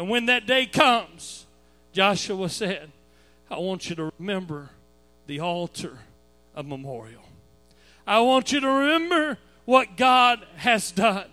And when that day comes, Joshua said, I want you to remember the altar of memorial. I want you to remember what God has done.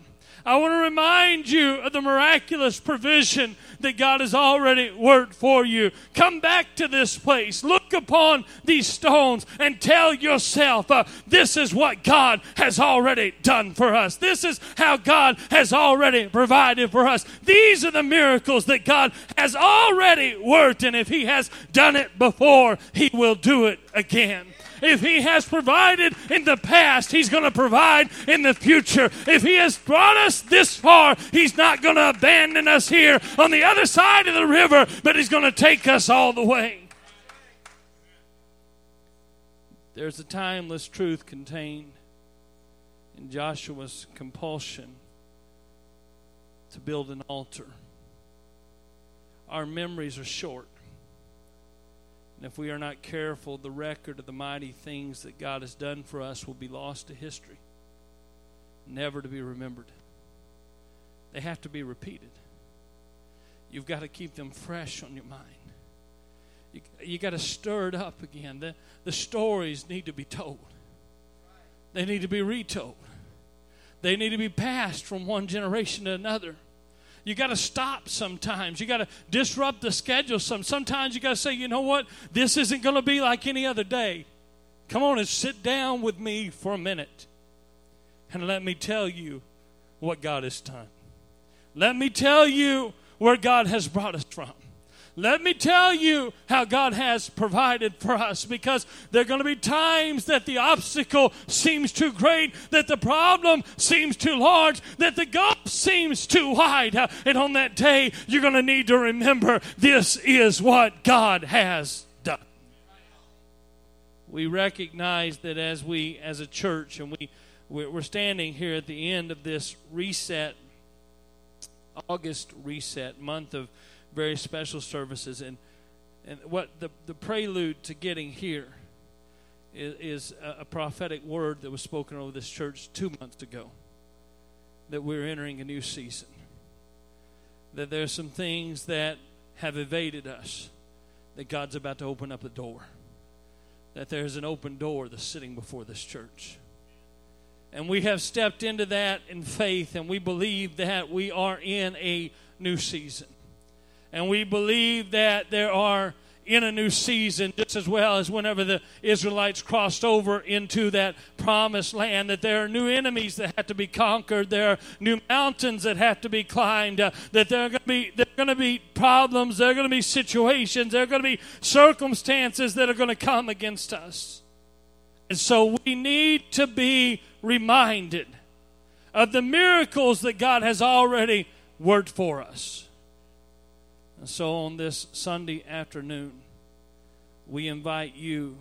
I want to remind you of the miraculous provision that God has already worked for you. Come back to this place. Look upon these stones and tell yourself, uh, this is what God has already done for us. This is how God has already provided for us. These are the miracles that God has already worked. And if He has done it before, He will do it again. If He has provided in the past, He's going to provide in the future. If He has brought us this far, He's not going to abandon us here on the other side of the river, but He's going to take us all the way. There's a timeless truth contained in Joshua's compulsion to build an altar. Our memories are short. And if we are not careful, the record of the mighty things that God has done for us will be lost to history, never to be remembered. They have to be repeated. You've got to keep them fresh on your mind. You, you got to stir it up again. The, the stories need to be told, they need to be retold, they need to be passed from one generation to another. You got to stop sometimes. You got to disrupt the schedule some. Sometimes you got to say, you know what? This isn't going to be like any other day. Come on and sit down with me for a minute. And let me tell you what God has done. Let me tell you where God has brought us from. Let me tell you how God has provided for us because there are going to be times that the obstacle seems too great, that the problem seems too large, that the gulf seems too wide. And on that day, you're going to need to remember this is what God has done. We recognize that as we, as a church, and we, we're standing here at the end of this reset, August reset, month of very special services. And, and what the, the prelude to getting here is, is a, a prophetic word that was spoken over this church two months ago that we're entering a new season. That there's some things that have evaded us, that God's about to open up the door. That there's an open door that's sitting before this church. And we have stepped into that in faith, and we believe that we are in a new season. And we believe that there are in a new season, just as well as whenever the Israelites crossed over into that promised land, that there are new enemies that have to be conquered, there are new mountains that have to be climbed, uh, that there are going to be there are going to be problems, there are going to be situations, there are going to be circumstances that are going to come against us. And so we need to be reminded of the miracles that God has already worked for us. And so on this Sunday afternoon, we invite you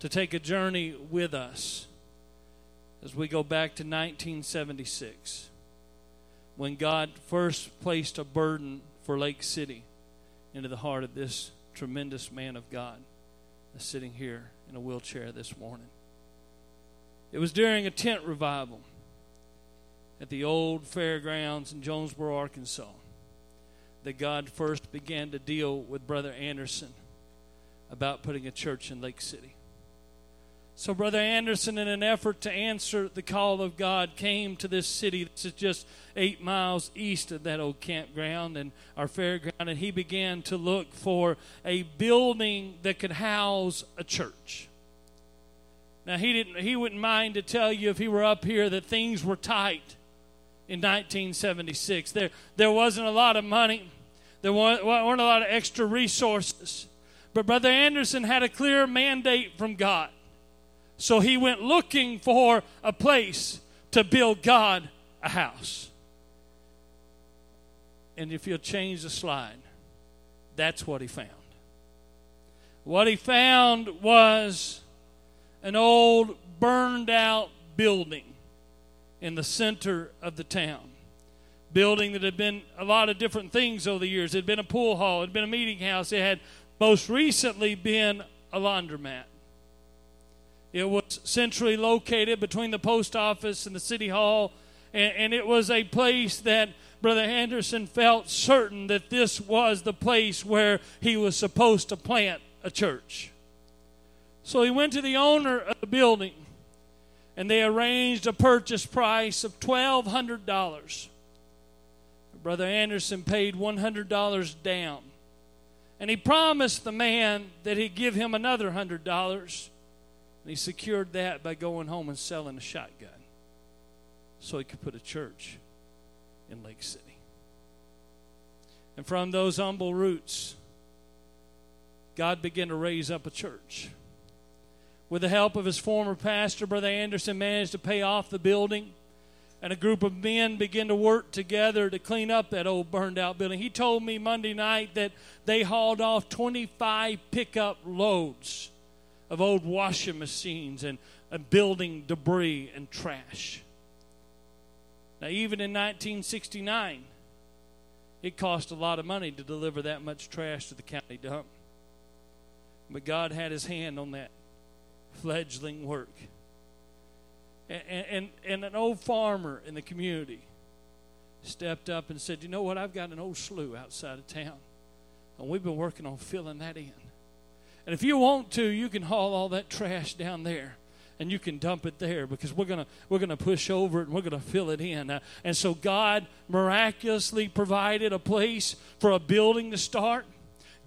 to take a journey with us as we go back to 1976 when God first placed a burden for Lake City into the heart of this tremendous man of God that's sitting here in a wheelchair this morning. It was during a tent revival at the old fairgrounds in Jonesboro, Arkansas that God first began to deal with Brother Anderson about putting a church in Lake City. So, Brother Anderson, in an effort to answer the call of God, came to this city that's just eight miles east of that old campground and our fairground, and he began to look for a building that could house a church. Now, he, didn't, he wouldn't mind to tell you if he were up here that things were tight in 1976. There, there wasn't a lot of money, there weren't, weren't a lot of extra resources. But Brother Anderson had a clear mandate from God. So he went looking for a place to build God a house. And if you'll change the slide, that's what he found. What he found was an old burned out building in the center of the town. Building that had been a lot of different things over the years. It had been a pool hall, it had been a meeting house, it had most recently been a laundromat. It was centrally located between the post office and the city hall, And, and it was a place that Brother Anderson felt certain that this was the place where he was supposed to plant a church. So he went to the owner of the building and they arranged a purchase price of $1,200. Brother Anderson paid $100 down. And he promised the man that he'd give him another $100. And he secured that by going home and selling a shotgun so he could put a church in Lake City. And from those humble roots, God began to raise up a church. With the help of his former pastor, Brother Anderson managed to pay off the building, and a group of men began to work together to clean up that old burned out building. He told me Monday night that they hauled off 25 pickup loads of old washing machines and, and building debris and trash. Now, even in 1969, it cost a lot of money to deliver that much trash to the county dump. But God had his hand on that fledgling work. And, and, and an old farmer in the community stepped up and said, You know what? I've got an old slough outside of town. And we've been working on filling that in. And if you want to, you can haul all that trash down there and you can dump it there because we're going to we're going to push over it and we're going to fill it in. Uh, and so God miraculously provided a place for a building to start.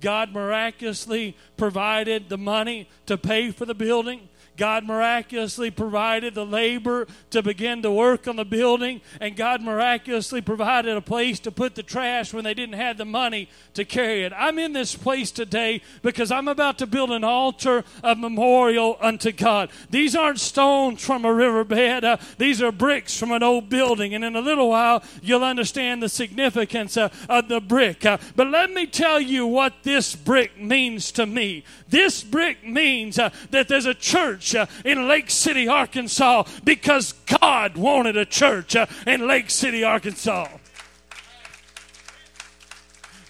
God miraculously provided the money to pay for the building. God miraculously provided the labor to begin to work on the building, and God miraculously provided a place to put the trash when they didn't have the money to carry it. I'm in this place today because I'm about to build an altar of memorial unto God. These aren't stones from a riverbed, uh, these are bricks from an old building, and in a little while you'll understand the significance uh, of the brick. Uh, but let me tell you what this brick means to me. This brick means uh, that there's a church church uh, in Lake City, Arkansas, because God wanted a church uh, in Lake City, Arkansas.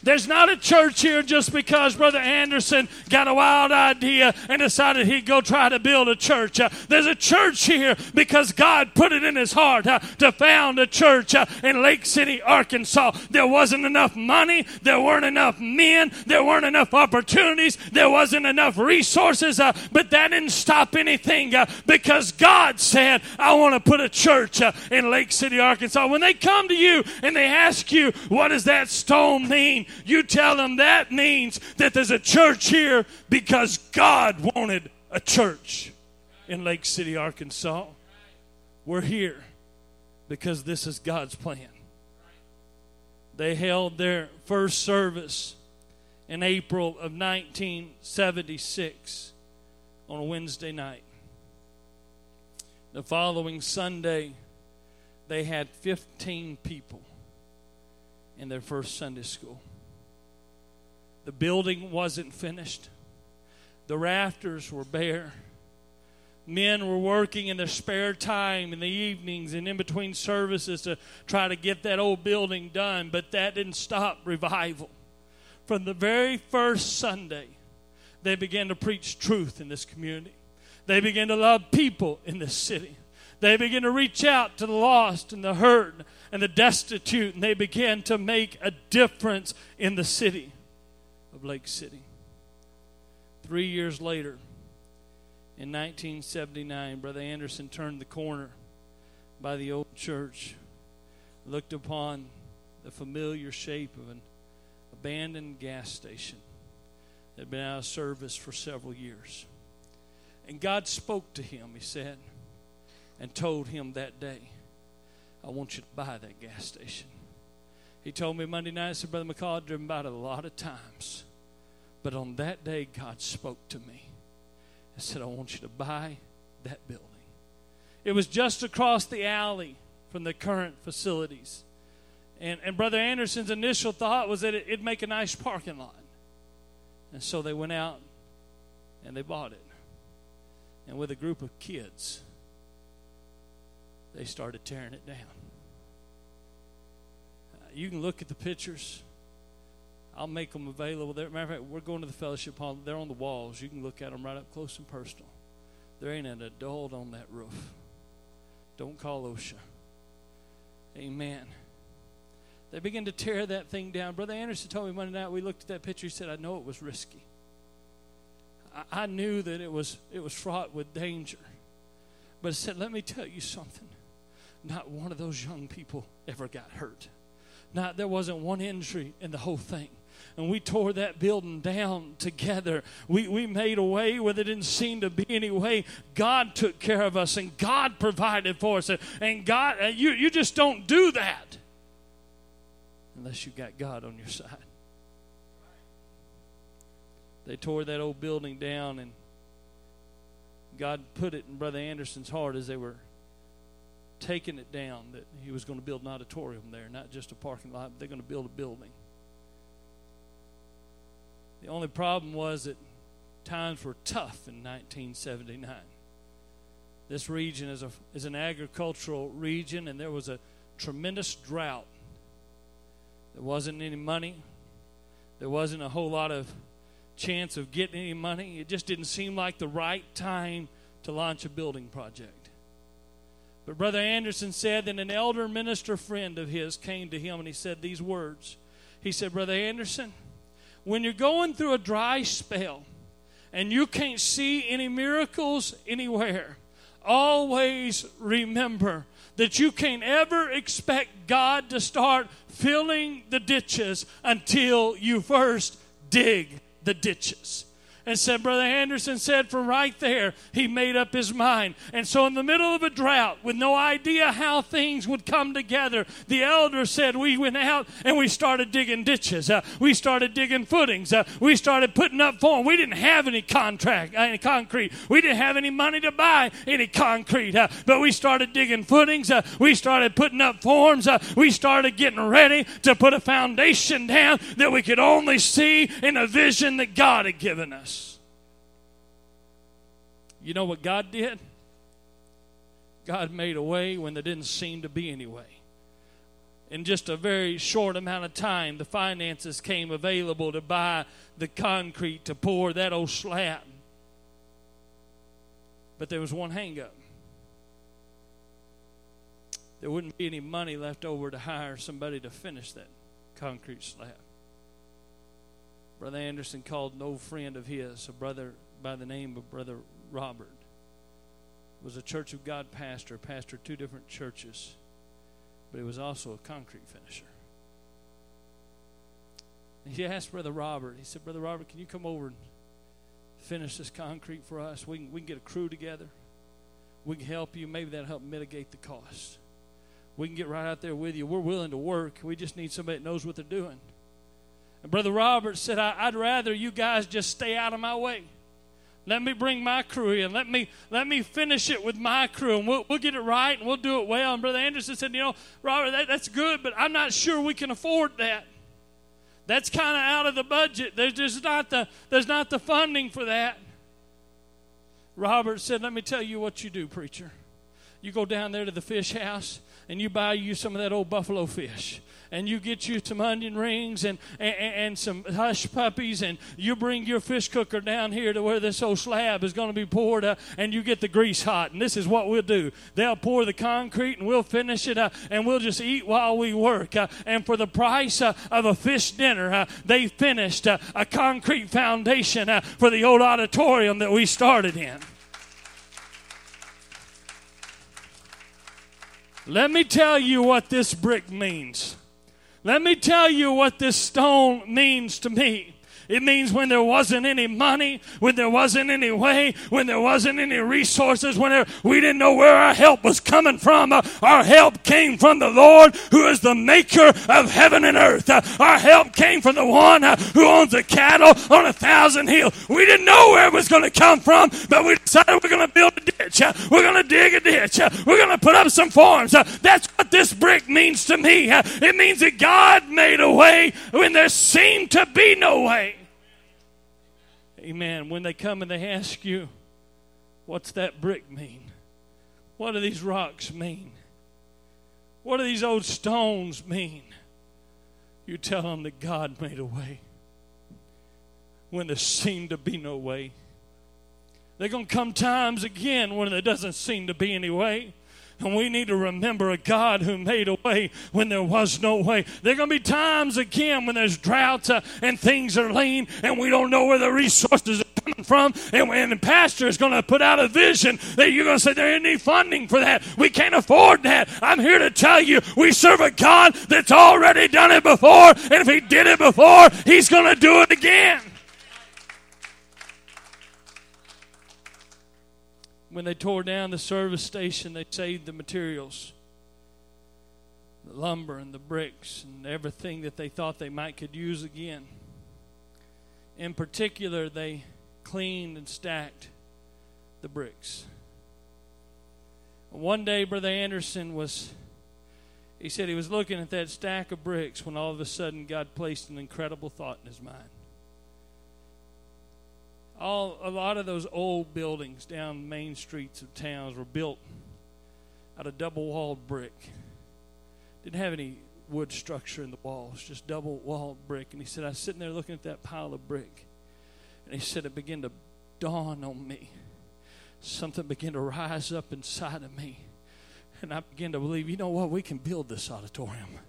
There's not a church here just because Brother Anderson got a wild idea and decided he'd go try to build a church. Uh, there's a church here because God put it in his heart uh, to found a church uh, in Lake City, Arkansas. There wasn't enough money, there weren't enough men, there weren't enough opportunities, there wasn't enough resources, uh, but that didn't stop anything uh, because God said, I want to put a church uh, in Lake City, Arkansas. When they come to you and they ask you, what does that stone mean? You tell them that means that there's a church here because God wanted a church in Lake City, Arkansas. We're here because this is God's plan. They held their first service in April of 1976 on a Wednesday night. The following Sunday, they had 15 people in their first Sunday school. The building wasn't finished, the rafters were bare. Men were working in their spare time in the evenings and in between services to try to get that old building done, but that didn't stop revival. From the very first Sunday, they began to preach truth in this community. They began to love people in this city. They began to reach out to the lost and the hurt and the destitute, and they began to make a difference in the city of Lake City. Three years later, in 1979, Brother Anderson turned the corner by the old church, looked upon the familiar shape of an abandoned gas station that had been out of service for several years. And God spoke to him, he said, and told him that day, I want you to buy that gas station. He told me Monday night, I said, Brother McCall, I've driven by it a lot of times. But on that day, God spoke to me and said, I want you to buy that building. It was just across the alley from the current facilities. And, and Brother Anderson's initial thought was that it, it'd make a nice parking lot. And so they went out and they bought it. And with a group of kids, they started tearing it down. You can look at the pictures. I'll make them available. There, matter of fact, we're going to the fellowship hall. They're on the walls. You can look at them right up close and personal. There ain't an adult on that roof. Don't call OSHA. Amen. They began to tear that thing down. Brother Anderson told me Monday night we looked at that picture. He said, I know it was risky. I, I knew that it was it was fraught with danger. But he said, Let me tell you something. Not one of those young people ever got hurt. Not there wasn't one injury in the whole thing and we tore that building down together. We, we made a way where there didn't seem to be any way. God took care of us and God provided for us. And God, uh, you, you just don't do that unless you got God on your side. They tore that old building down and God put it in Brother Anderson's heart as they were taking it down that he was going to build an auditorium there, not just a parking lot, they're going to build a building. The only problem was that times were tough in 1979. This region is, a, is an agricultural region, and there was a tremendous drought. There wasn't any money. There wasn't a whole lot of chance of getting any money. It just didn't seem like the right time to launch a building project. But Brother Anderson said that an elder minister friend of his came to him and he said these words. He said, Brother Anderson, when you're going through a dry spell and you can't see any miracles anywhere, always remember that you can't ever expect God to start filling the ditches until you first dig the ditches and said, Brother Anderson said from right there, he made up his mind. And so, in the middle of a drought, with no idea how things would come together, the elder said, We went out and we started digging ditches. Uh, we started digging footings. Uh, we started putting up form. We didn't have any contract, any concrete. We didn't have any money to buy any concrete. Uh, but we started digging footings. Uh, we started putting up forms. Uh, we started getting ready to put a foundation down that we could only see in a vision that God had given us. You know what God did? God made a way when there didn't seem to be any way. In just a very short amount of time, the finances came available to buy the concrete to pour that old slab. But there was one hangup. There wouldn't be any money left over to hire somebody to finish that concrete slab. Brother Anderson called an old friend of his, a brother by the name of Brother Robert was a Church of God pastor, pastor two different churches, but he was also a concrete finisher. And he asked Brother Robert, he said, Brother Robert, can you come over and finish this concrete for us? We can, we can get a crew together. We can help you. Maybe that'll help mitigate the cost. We can get right out there with you. We're willing to work. We just need somebody that knows what they're doing. And Brother Robert said, I'd rather you guys just stay out of my way. Let me bring my crew in. Let me let me finish it with my crew, and we'll, we'll get it right and we'll do it well. And Brother Anderson said, you know, Robert, that, that's good, but I'm not sure we can afford that. That's kind of out of the budget. There's just not the there's not the funding for that. Robert said, "Let me tell you what you do, preacher. You go down there to the fish house and you buy you some of that old buffalo fish." and you get you some onion rings and, and, and some hush puppies, and you bring your fish cooker down here to where this old slab is going to be poured, uh, and you get the grease hot. And this is what we'll do they'll pour the concrete, and we'll finish it, uh, and we'll just eat while we work. Uh, and for the price uh, of a fish dinner, uh, they finished uh, a concrete foundation for the old auditorium that we started in. Let me tell you what this brick means. Let me tell you what this stone means to me. It means when there wasn't any money, when there wasn't any way, when there wasn't any resources, when we didn't know where our help was coming from. Uh, our help came from the Lord who is the maker of heaven and earth. Uh, our help came from the one uh, who owns the cattle on a thousand hills. We didn't know where it was going to come from, but we decided we're going to build a ditch. We're going to dig a ditch. We're going to put up some forms. That's what this brick means to me. it means that God made a way when there seemed to be no way. Amen. When they come and they ask you, what's that brick mean? What do these rocks mean? What do these old stones mean? You tell them that God made a way when there seemed to be no way. They're going to come times again when there doesn't seem to be any way. And we need to remember a God who made a way when there was no way. There are going to be times again when there's droughts uh, and things are lean and we don't know where the resources are coming from. And when the pastor is going to put out a vision that you're going to say there ain't any funding for that. We can't afford that. I'm here to tell you we serve a God that's already done it before. And if he did it before, he's going to do it again. When they tore down the service station, they saved the materials the lumber and the bricks and everything that they thought they might could use again. In particular, they cleaned and stacked the bricks. One day, Brother Anderson was, he said he was looking at that stack of bricks when all of a sudden God placed an incredible thought in his mind all a lot of those old buildings down main streets of towns were built out of double walled brick. Didn't have any wood structure in the walls, just double walled brick. And he said, I was sitting there looking at that pile of brick. And he said, it began to dawn on me. Something began to rise up inside of me. And I began to believe, you know what? We can build this auditorium.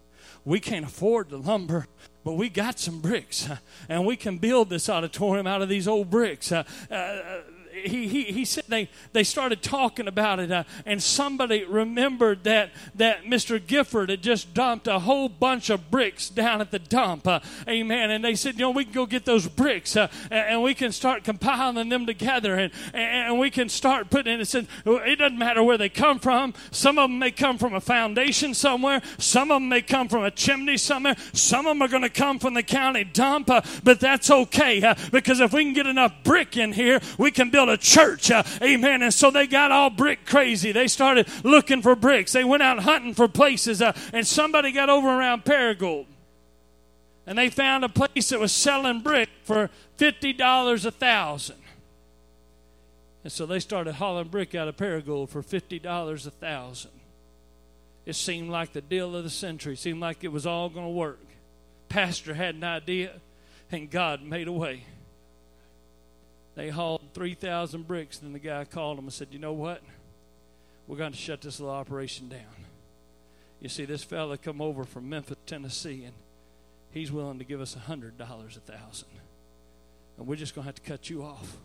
We can't afford the lumber, but we got some bricks, and we can build this auditorium out of these old bricks. Uh, uh, he, he, he said they, they started talking about it, uh, and somebody remembered that, that Mr. Gifford had just dumped a whole bunch of bricks down at the dump. Uh, amen. And they said, you know, we can go get those bricks uh, and, and, we can start compiling them together and, and we can start putting in it. Said, it doesn't matter where they come from. Some of them may come from a foundation somewhere, some of them may come from a chimney somewhere, some of them are going to come from the county dump, uh, but that's okay uh, because if we can get enough brick in here, we can build a church. Uh, amen. And so they got all brick crazy. They started looking for bricks. They went out hunting for places. Uh, and somebody got over around Paragould. And they found a place that was selling brick for $50 a thousand. And so they started hauling brick out of Paragould for $50 a thousand. It seemed like the deal of the century. It seemed like it was all going to work. Pastor had an idea, and God made a way. They hauled 3,000 bricks. Then the guy called them and said, You know what? We're going to shut this little operation down. You see, this fella come over from Memphis, Tennessee, and he's willing to give us a $100 a thousand. And we're just going to have to cut you off.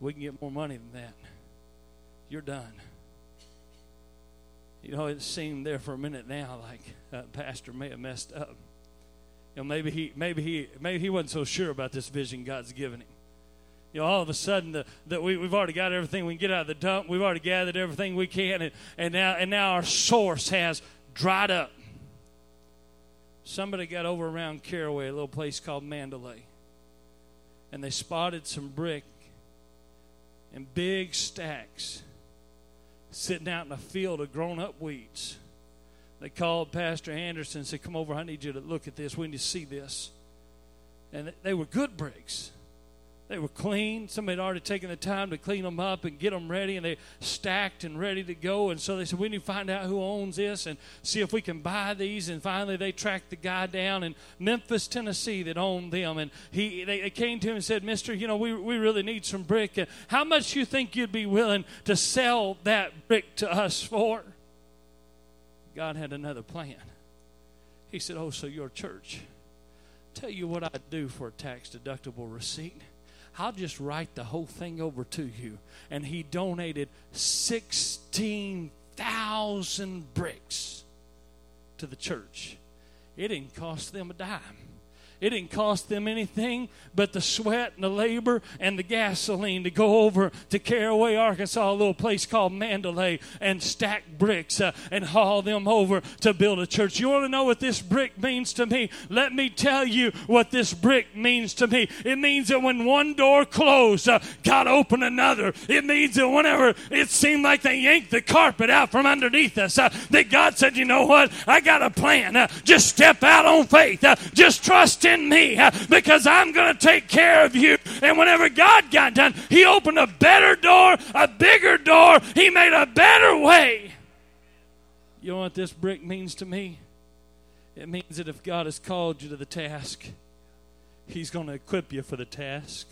We can get more money than that. You're done. You know, it seemed there for a minute now like uh, Pastor may have messed up. You know, maybe he, maybe he, maybe he wasn't so sure about this vision God's given him you know, all of a sudden the, that we, we've already got everything we can get out of the dump. We've already gathered everything we can, and, and now and now our source has dried up. Somebody got over around Caraway, a little place called Mandalay, and they spotted some brick in big stacks sitting out in a field of grown up weeds. They called Pastor Anderson and said, Come over, I need you to look at this. We need to see this. And they were good bricks. They were clean. Somebody had already taken the time to clean them up and get them ready, and they stacked and ready to go. And so they said, We need to find out who owns this and see if we can buy these. And finally, they tracked the guy down in Memphis, Tennessee, that owned them. And he, they, they came to him and said, Mister, you know, we, we really need some brick. How much you think you'd be willing to sell that brick to us for? God had another plan. He said, Oh, so your church. Tell you what I'd do for a tax deductible receipt. I'll just write the whole thing over to you. And he donated 16,000 bricks to the church. It didn't cost them a dime. It didn't cost them anything but the sweat and the labor and the gasoline to go over to Caraway, Arkansas, a little place called Mandalay, and stack bricks uh, and haul them over to build a church. You want to know what this brick means to me? Let me tell you what this brick means to me. It means that when one door closed, uh, God opened another. It means that whenever it seemed like they yanked the carpet out from underneath us, uh, that God said, You know what? I got a plan. Uh, just step out on faith. Uh, just trust in me uh, because I'm going to take care of you. And whenever God got done, He opened a better door, a bigger door. He made a better way. You know what this brick means to me? It means that if God has called you to the task, He's going to equip you for the task.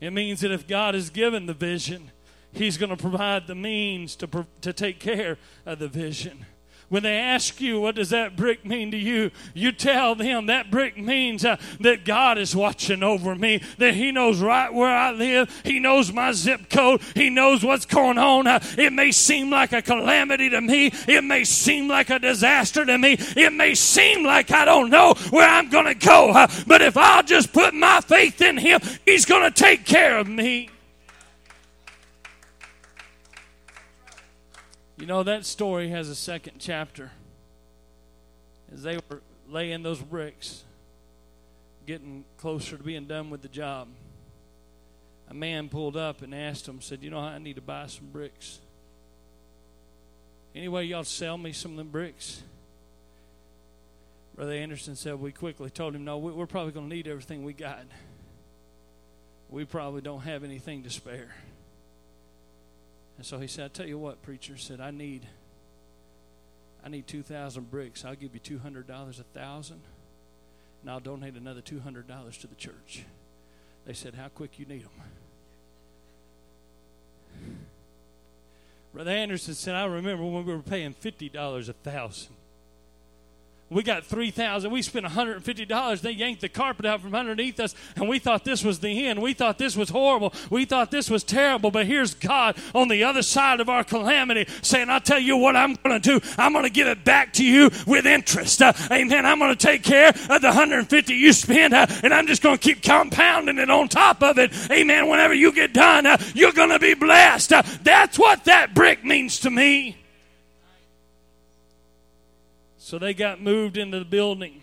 It means that if God has given the vision, He's going to provide the means to, to take care of the vision. When they ask you, what does that brick mean to you? You tell them that brick means uh, that God is watching over me, that He knows right where I live, He knows my zip code, He knows what's going on. Uh, it may seem like a calamity to me, it may seem like a disaster to me, it may seem like I don't know where I'm going to go, uh, but if I'll just put my faith in Him, He's going to take care of me. You know, that story has a second chapter. As they were laying those bricks, getting closer to being done with the job, a man pulled up and asked him, said, You know, I need to buy some bricks. Anyway, y'all sell me some of them bricks? Brother Anderson said, We quickly told him, No, we're probably going to need everything we got. We probably don't have anything to spare. And so he said, I tell you what, preacher said, I need I need two thousand bricks. I'll give you two hundred dollars a thousand, and I'll donate another two hundred dollars to the church. They said, How quick you need them? Brother Anderson said, I remember when we were paying fifty dollars a thousand. We got 3000 We spent $150. They yanked the carpet out from underneath us, and we thought this was the end. We thought this was horrible. We thought this was terrible. But here's God on the other side of our calamity saying, I'll tell you what I'm going to do. I'm going to give it back to you with interest. Uh, amen. I'm going to take care of the 150 you spent, uh, and I'm just going to keep compounding it on top of it. Amen. Whenever you get done, uh, you're going to be blessed. Uh, that's what that brick means to me. So they got moved into the building,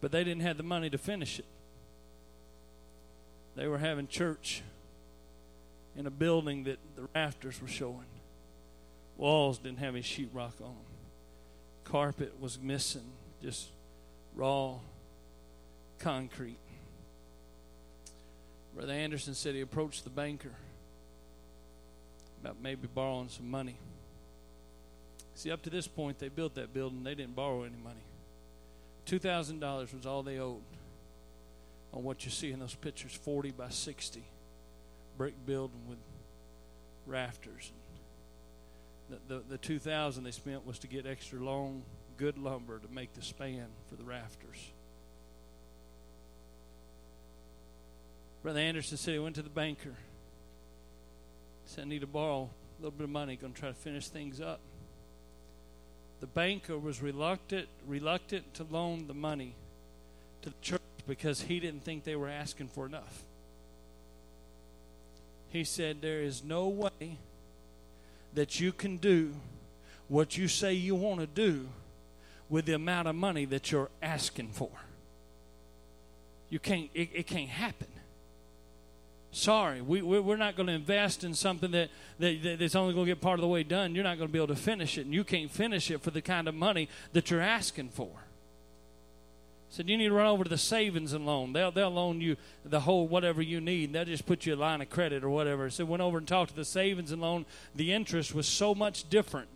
but they didn't have the money to finish it. They were having church in a building that the rafters were showing. Walls didn't have any sheetrock on them. Carpet was missing, just raw concrete. Brother Anderson said he approached the banker about maybe borrowing some money. See, up to this point, they built that building. They didn't borrow any money. $2,000 was all they owed on what you see in those pictures 40 by 60 brick building with rafters. The, the, the 2000 they spent was to get extra long, good lumber to make the span for the rafters. Brother Anderson said he went to the banker. Said, I need to borrow a little bit of money, going to try to finish things up the banker was reluctant reluctant to loan the money to the church because he didn't think they were asking for enough. He said there is no way that you can do what you say you want to do with the amount of money that you're asking for. You can't it, it can't happen. Sorry, we, we're not going to invest in something that, that, that's only going to get part of the way done. You're not going to be able to finish it, and you can't finish it for the kind of money that you're asking for. Said you need to run over to the savings and loan. They'll they'll loan you the whole whatever you need. They'll just put you a line of credit or whatever. So went over and talked to the savings and loan. The interest was so much different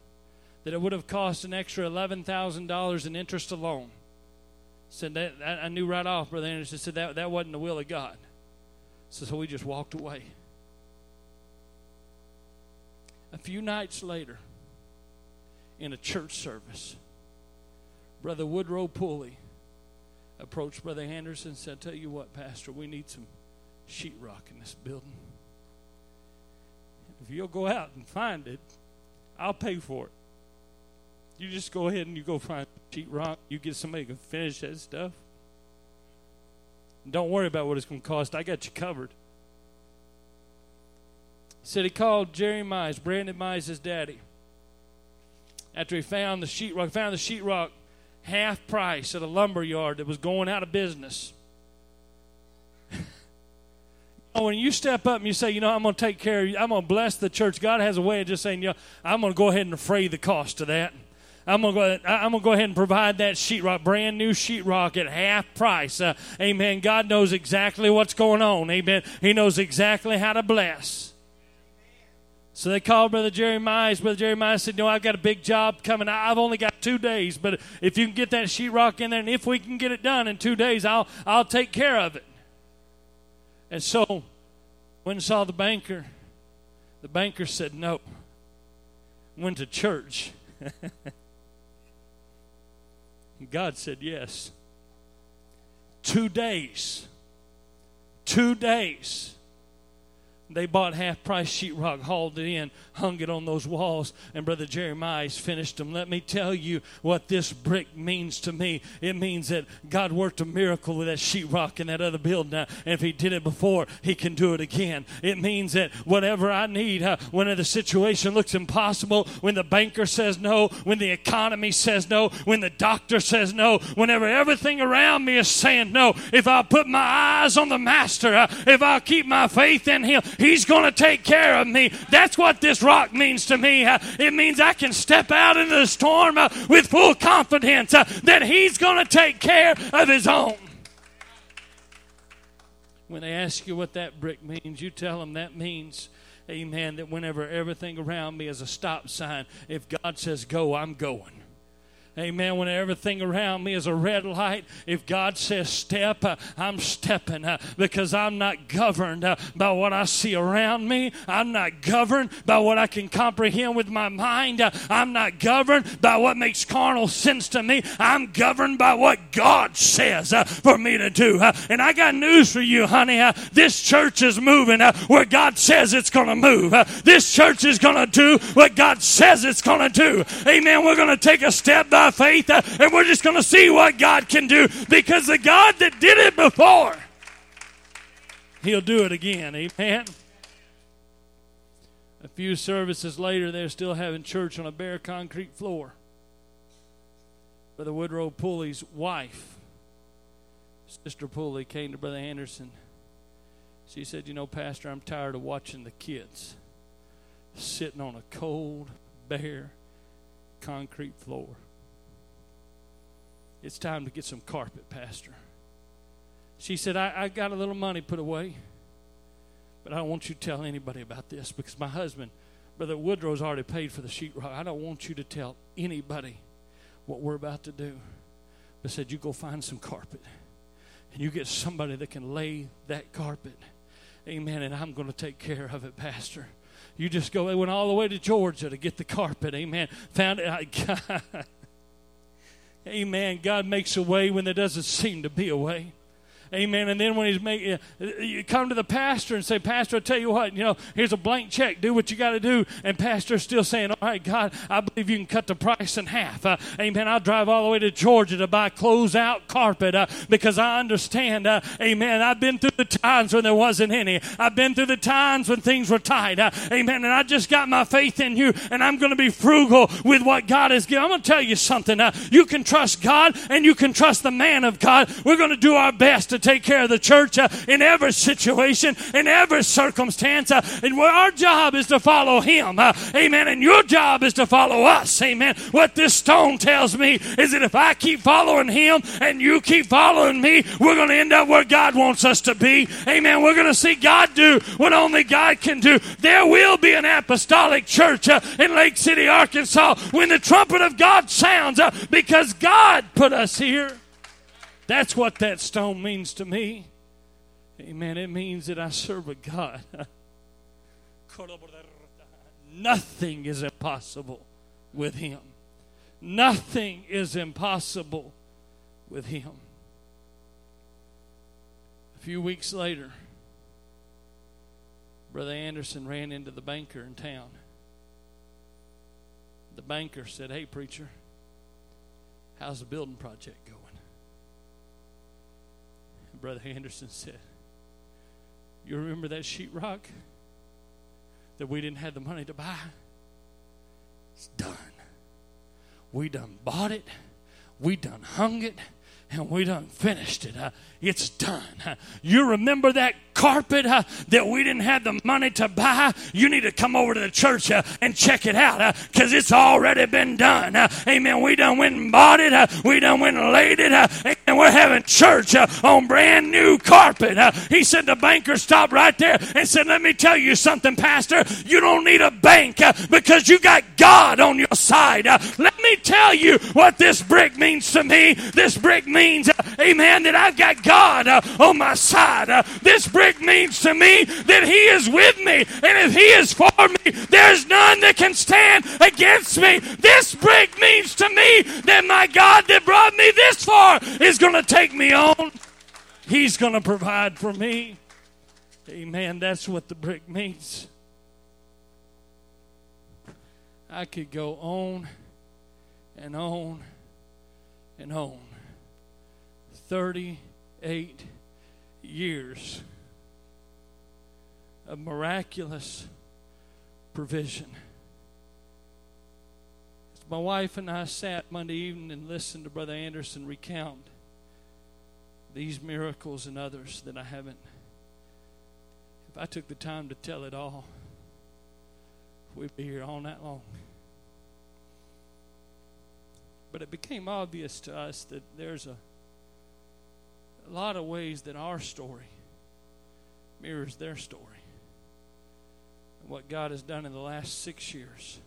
that it would have cost an extra eleven thousand dollars in interest alone. Said that, that I knew right off, Brother Anderson said that that wasn't the will of God. So, so we just walked away. A few nights later, in a church service, Brother Woodrow Pulley approached Brother Anderson and said, Tell you what, Pastor, we need some sheetrock in this building. If you'll go out and find it, I'll pay for it. You just go ahead and you go find sheetrock. You get somebody to finish that stuff. Don't worry about what it's going to cost. I got you covered. Said he called Jerry Mize, Brandon Mize's daddy. After he found the sheetrock, found the sheetrock half price at a lumber yard that was going out of business. Oh, when you step up and you say, you know, I'm going to take care of you, I'm going to bless the church. God has a way of just saying, you know, I'm going to go ahead and defray the cost of that. I'm gonna go. I'm gonna go ahead and provide that sheetrock, brand new sheetrock at half price. Uh, amen. God knows exactly what's going on. Amen. He knows exactly how to bless. So they called Brother Jerry Mize. Brother Jerry Mize said, No, I've got a big job coming. I've only got two days, but if you can get that sheetrock in there, and if we can get it done in two days, I'll, I'll take care of it. And so, when saw the banker, The banker said no. Went to church. God said yes. Two days. Two days they bought half price sheetrock, hauled it in, hung it on those walls, and Brother Jerry Mize finished them. Let me tell you what this brick means to me. It means that God worked a miracle with that sheetrock in that other building. and if He did it before, He can do it again. It means that whatever I need, uh, when the situation looks impossible, when the banker says no, when the economy says no, when the doctor says no, whenever everything around me is saying no, if I put my eyes on the Master, uh, if I keep my faith in Him, He's going to take care of me. That's what this rock means to me. Uh, it means I can step out into the storm uh, with full confidence uh, that He's going to take care of His own. When they ask you what that brick means, you tell them that means amen, that whenever everything around me is a stop sign, if God says go, I'm going. Amen. When everything around me is a red light, if God says step, uh, I'm stepping uh, because I'm not governed uh, by what I see around me. I'm not governed by what I can comprehend with my mind. I'm not governed by what makes carnal sense to me. I'm governed by what God says for me to do. And I got news for you, honey. this church is moving where God says it's going to move. this church is going to do what God says it's going to do. Amen. We're going to take a step by faith, uh, and we're just going to see what God can do because the God that did it before, He'll do it again. Amen. A few services later, they're still having church on a bare concrete floor. Brother Woodrow Pulley's wife, Sister Pulley, came to Brother Anderson. She said, You know, Pastor, I'm tired of watching the kids sitting on a cold, bare concrete floor. It's time to get some carpet, Pastor. She said, I, I got a little money put away, but I don't want you to tell anybody about this because my husband, Brother Woodrow's already paid for the sheetrock. I don't want you to tell anybody what we're about to do. But said, You go find some carpet and you get somebody that can lay that carpet. Amen. And I'm going to take care of it, Pastor. You just go. They went all the way to Georgia to get the carpet. Amen. Found it. Amen. God makes a way when there doesn't seem to be a way. Amen. And then when he's making, you come to the pastor and say, Pastor, I tell you what, you know, here's a blank check. Do what you got to do. And pastor's still saying, All right, God, I believe you can cut the price in half. Uh, amen. I'll drive all the way to Georgia to buy close-out carpet uh, because I understand. Uh, amen. I've been through the times when there wasn't any. I've been through the times when things were tight. Uh, amen. And I just got my faith in you, and I'm going to be frugal with what God has given. I'm going to tell you something. Uh, you can trust God, and you can trust the man of God. We're going to do our best to take care of the church uh, in every situation, in every circumstance. Uh, and our job is to follow Him. Uh, amen. And your job is to follow us. Amen. What this stone tells me is that if I keep following Him and you keep following me, we're going to end up where God wants us to be. Amen. We're going to see God do what only God can do. There will be an apostolic church uh, in Lake City, Arkansas when the trumpet of God sounds uh, because God put us here. That's what that stone means to me. Amen. It means that I serve a God. Nothing is impossible with Him. Nothing is impossible with Him. A few weeks later, Brother Anderson ran into the banker in town. The banker said, Hey, preacher, how's the building project going? Brother Anderson said, You remember that sheetrock that we didn't have the money to buy? It's done. We done bought it, we done hung it, and we done finished it. It's done. Uh, you remember that carpet uh, that we didn't have the money to buy? You need to come over to the church uh, and check it out because uh, it's already been done. Uh, amen. We done went and bought it. we done went and laid it and we're having church uh, on brand new carpet. Uh, he said the banker stopped right there and said, Let me tell you something, Pastor. You don't need a bank uh, because you got God on your side. Uh, let me tell you what this brick means to me. This brick means, uh, amen, that I've got God uh, on my side. this brick means to me that He is with me. And if He is for me, there's none that can stand against me. This brick means to me that my God that brought me this far is going to take me on. He's going to provide for me. Amen. That's what the brick means. I could go on and on and on. 38 years of miraculous provision. My wife and I sat Monday evening and listened to Brother Anderson recount these miracles and others that I haven't. If I took the time to tell it all, we'd be here all night long. But it became obvious to us that there's a, a lot of ways that our story mirrors their story. And what God has done in the last six years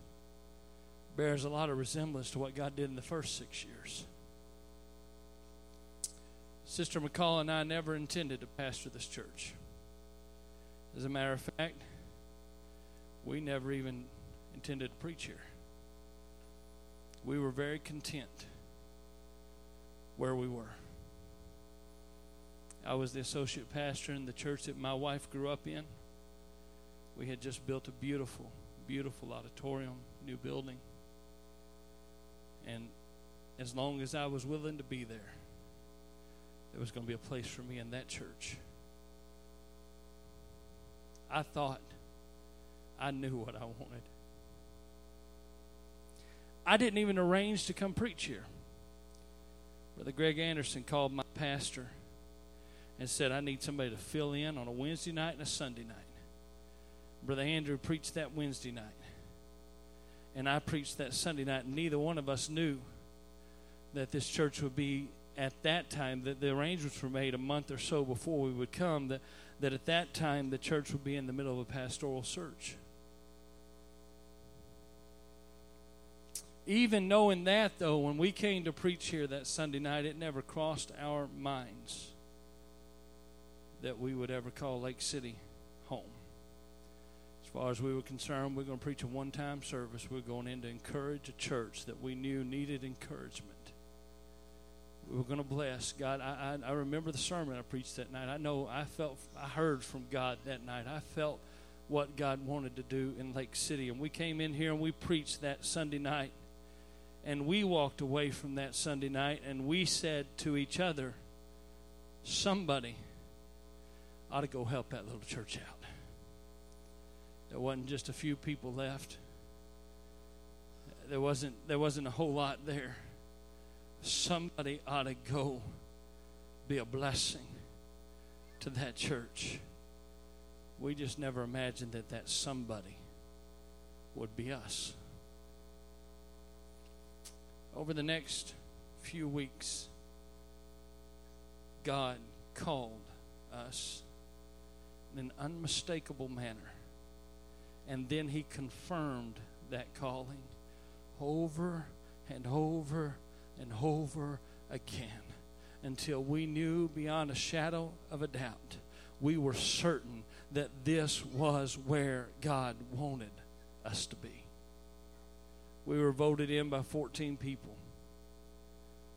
bears a lot of resemblance to what God did in the first six years. Sister McCall and I never intended to pastor this church. As a matter of fact, we never even intended to preach here. We were very content where we were. I was the associate pastor in the church that my wife grew up in. We had just built a beautiful, beautiful auditorium, new building. And as long as I was willing to be there, there was going to be a place for me in that church. I thought I knew what I wanted. I didn't even arrange to come preach here. Brother Greg Anderson called my pastor and said, I need somebody to fill in on a Wednesday night and a Sunday night. Brother Andrew preached that Wednesday night. And I preached that Sunday night, and neither one of us knew that this church would be at that time that the arrangements were made a month or so before we would come that, that at that time the church would be in the middle of a pastoral search. Even knowing that though when we came to preach here that sunday night it never crossed our minds that we would ever call lake city home As far as we were concerned, we are going to preach a one time service. We are going in to encourage a church that we knew needed encouragement. We were going to bless. God, I, I, I remember the sermon I preached that night. I know I felt, I heard from God that night. I felt what God wanted to do in Lake City. And we came in here and we preached that Sunday night. And we walked away from that Sunday night and we said to each other, somebody ought to go help that little church out. There wasn't just a few people left. There wasn't there wasn't a whole lot there. Somebody ought to go be a blessing to that church. We just never imagined that that somebody would be us. Over the next few weeks, God called us in an unmistakable manner and then he confirmed that calling over and over and over again until we knew beyond a shadow of a doubt, we were certain that this was where God wanted us to be. We were voted in by 14 people.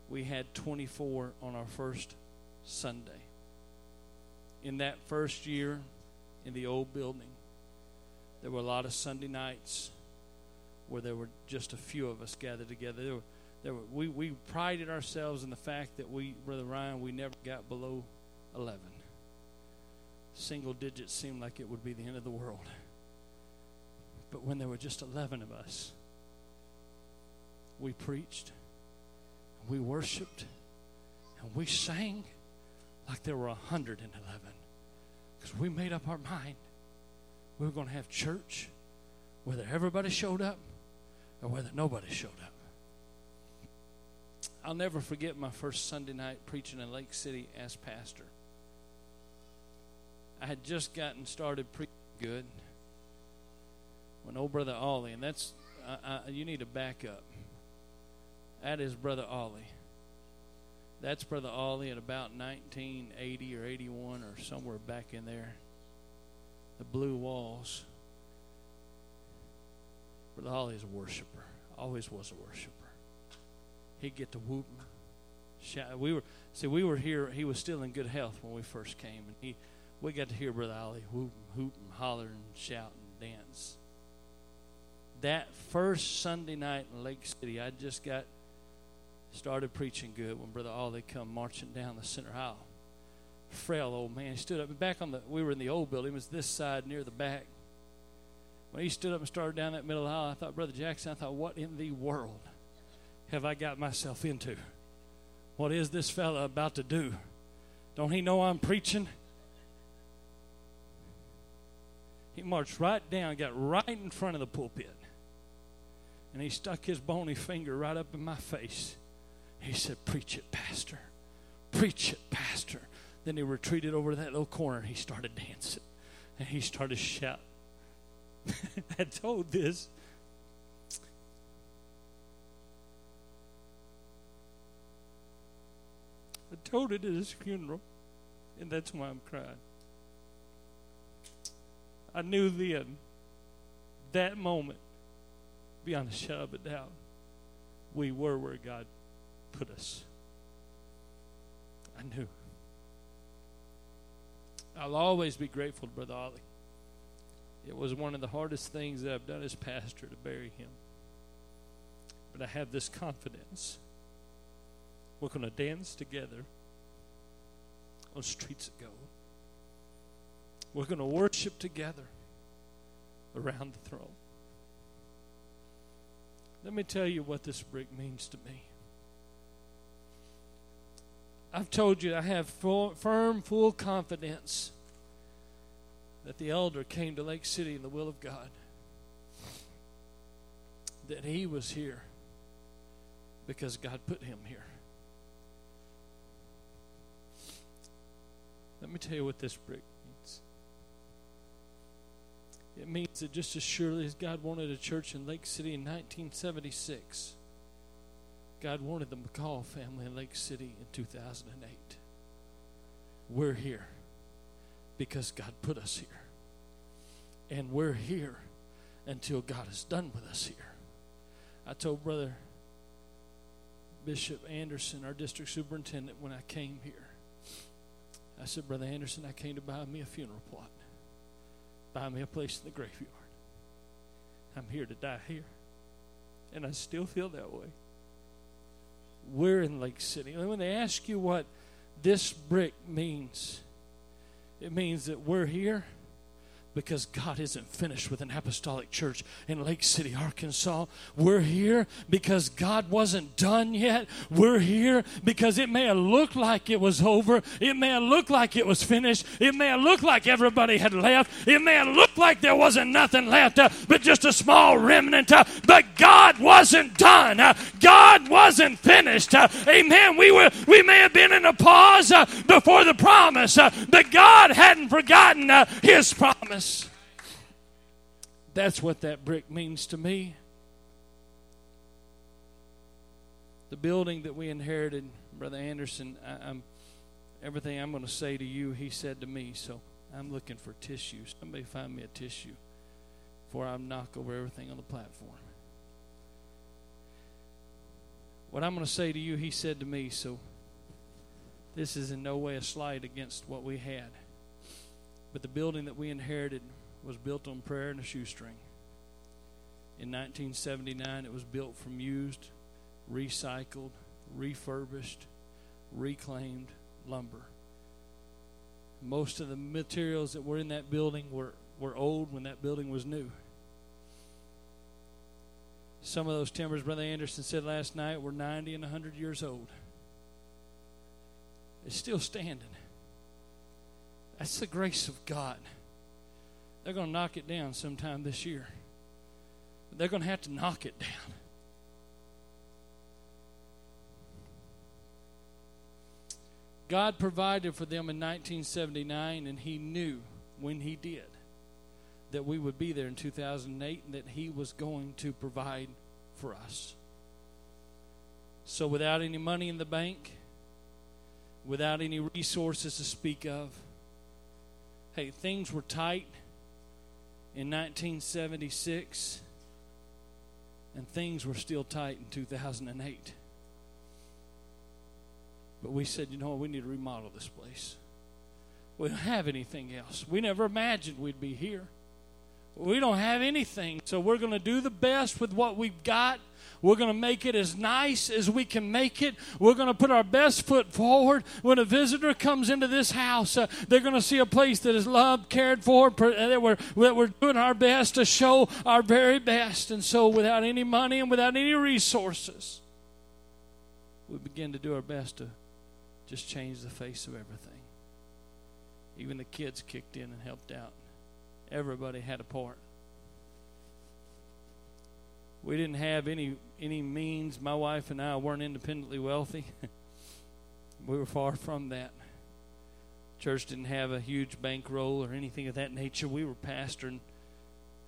We had 24 on our first Sunday. In that first year in the old building, there were a lot of Sunday nights where there were just a few of us gathered together. There were, there were, we, we prided ourselves in the fact that we, Brother Ryan, we never got below 11. Single digits seemed like it would be the end of the world. But when there were just 11 of us, we preached, we worshiped, and we sang like there were 111 because we made up our mind we were going to have church whether everybody showed up or whether nobody showed up. I'll never forget my first Sunday night preaching in Lake City as pastor. I had just gotten started preaching good when old brother Ollie, and that's uh, uh, you need to back up. That is brother Ollie. That's brother Ollie at about 1980 or 81 or somewhere back in there. The blue walls. Brother Ollie is a worshiper. Always was a worshiper. He'd get to whoop, shout. We were see we were here. He was still in good health when we first came, and he we got to hear Brother Ollie whoop, hoop, and holler and shout and dance. That first Sunday night in Lake City, I just got started preaching good when Brother Ollie come marching down the center aisle. Frail old man. He stood up back on the. We were in the old building. It was this side near the back. When he stood up and started down that middle aisle, I thought, Brother Jackson, I thought, what in the world have I got myself into? What is this fella about to do? Don't he know I'm preaching? He marched right down, got right in front of the pulpit, and he stuck his bony finger right up in my face. He said, Preach it, Pastor. Preach it, Pastor. Then he retreated over to that little corner and he started dancing. And he started shouting. I told this. I told it at his funeral, and that's why I'm crying. I knew then, that moment, beyond a shadow of a doubt, we were where God put us. I knew. I'll always be grateful to Brother Ollie. It was one of the hardest things that I've done as pastor to bury him. But I have this confidence. We're going to dance together on streets of gold. We're going to worship together around the throne. Let me tell you what this brick means to me. I've told you I have full, firm, full confidence that the elder came to Lake City in the will of God. That he was here because God put him here. Let me tell you what this brick means. It means that just as surely as God wanted a church in Lake City in 1976, God wanted the McCall family in Lake City in 2008. We're here because God put us here. And we're here until God is done with us here. I told Brother Bishop Anderson, our district superintendent, when I came here, I said, Brother Anderson, I came to buy me a funeral plot, buy me a place in the graveyard. I'm here to die here. And I still feel that way we're in Lake City. And when they ask you what this brick means, it means that we're here because God isn't finished with an apostolic church in Lake City, Arkansas. We're here because God wasn't done yet. We're here because it may have looked like it was over. It may have looked like it was finished. It may have looked like everybody had left. It may have looked like there wasn't nothing left, uh, but just a small remnant. Uh, but God wasn't done. Uh, God wasn't finished. Uh, amen. We were we may have been in a pause uh, before the promise, uh, but God hadn't forgotten his promise. That's what that brick means to me. The building that we inherited, Brother Anderson, I, am everything I'm going to say to you, he said to me. So I'm looking for tissue. Somebody find me a tissue before I knock over everything on the platform. What I'm going to say to you, he said to me. So this is in no way a slight against what we had. But the building that we inherited was built on prayer and a shoestring. In 1979, it was built from used, recycled, refurbished, reclaimed lumber. Most of the materials that were in that building were, were old when that building was new. Some of those timbers, Brother Anderson said last night, were 90 and 100 years old. It's still standing. That's the grace of God. They're going to knock it down sometime this year. But they're going to have to knock it down. God provided for them in 1979, and He knew when He did that we would be there in 2008 and that He was going to provide for us. So, without any money in the bank, without any resources to speak of, hey, things were tight in 1976, and things were still tight in 2008. But we said, you know what, we need to remodel this place. We don't have anything else. We never imagined we'd be here. We don't have anything, so we're going to do the best with what we've got. We're going to make it as nice as we can make it. We're going to put our best foot forward. When a visitor comes into this house, uh, they're going to see a place that is loved, cared for, that we're, that we're doing our best to show our very best. And so, without any money and without any resources, we begin to do our best to just change the face of everything. Even the kids kicked in and helped out. Everybody had a part. We didn't have any any means. My wife and I weren't independently wealthy. we were far from that. Church didn't have a huge bankroll or anything of that nature. We were pastoring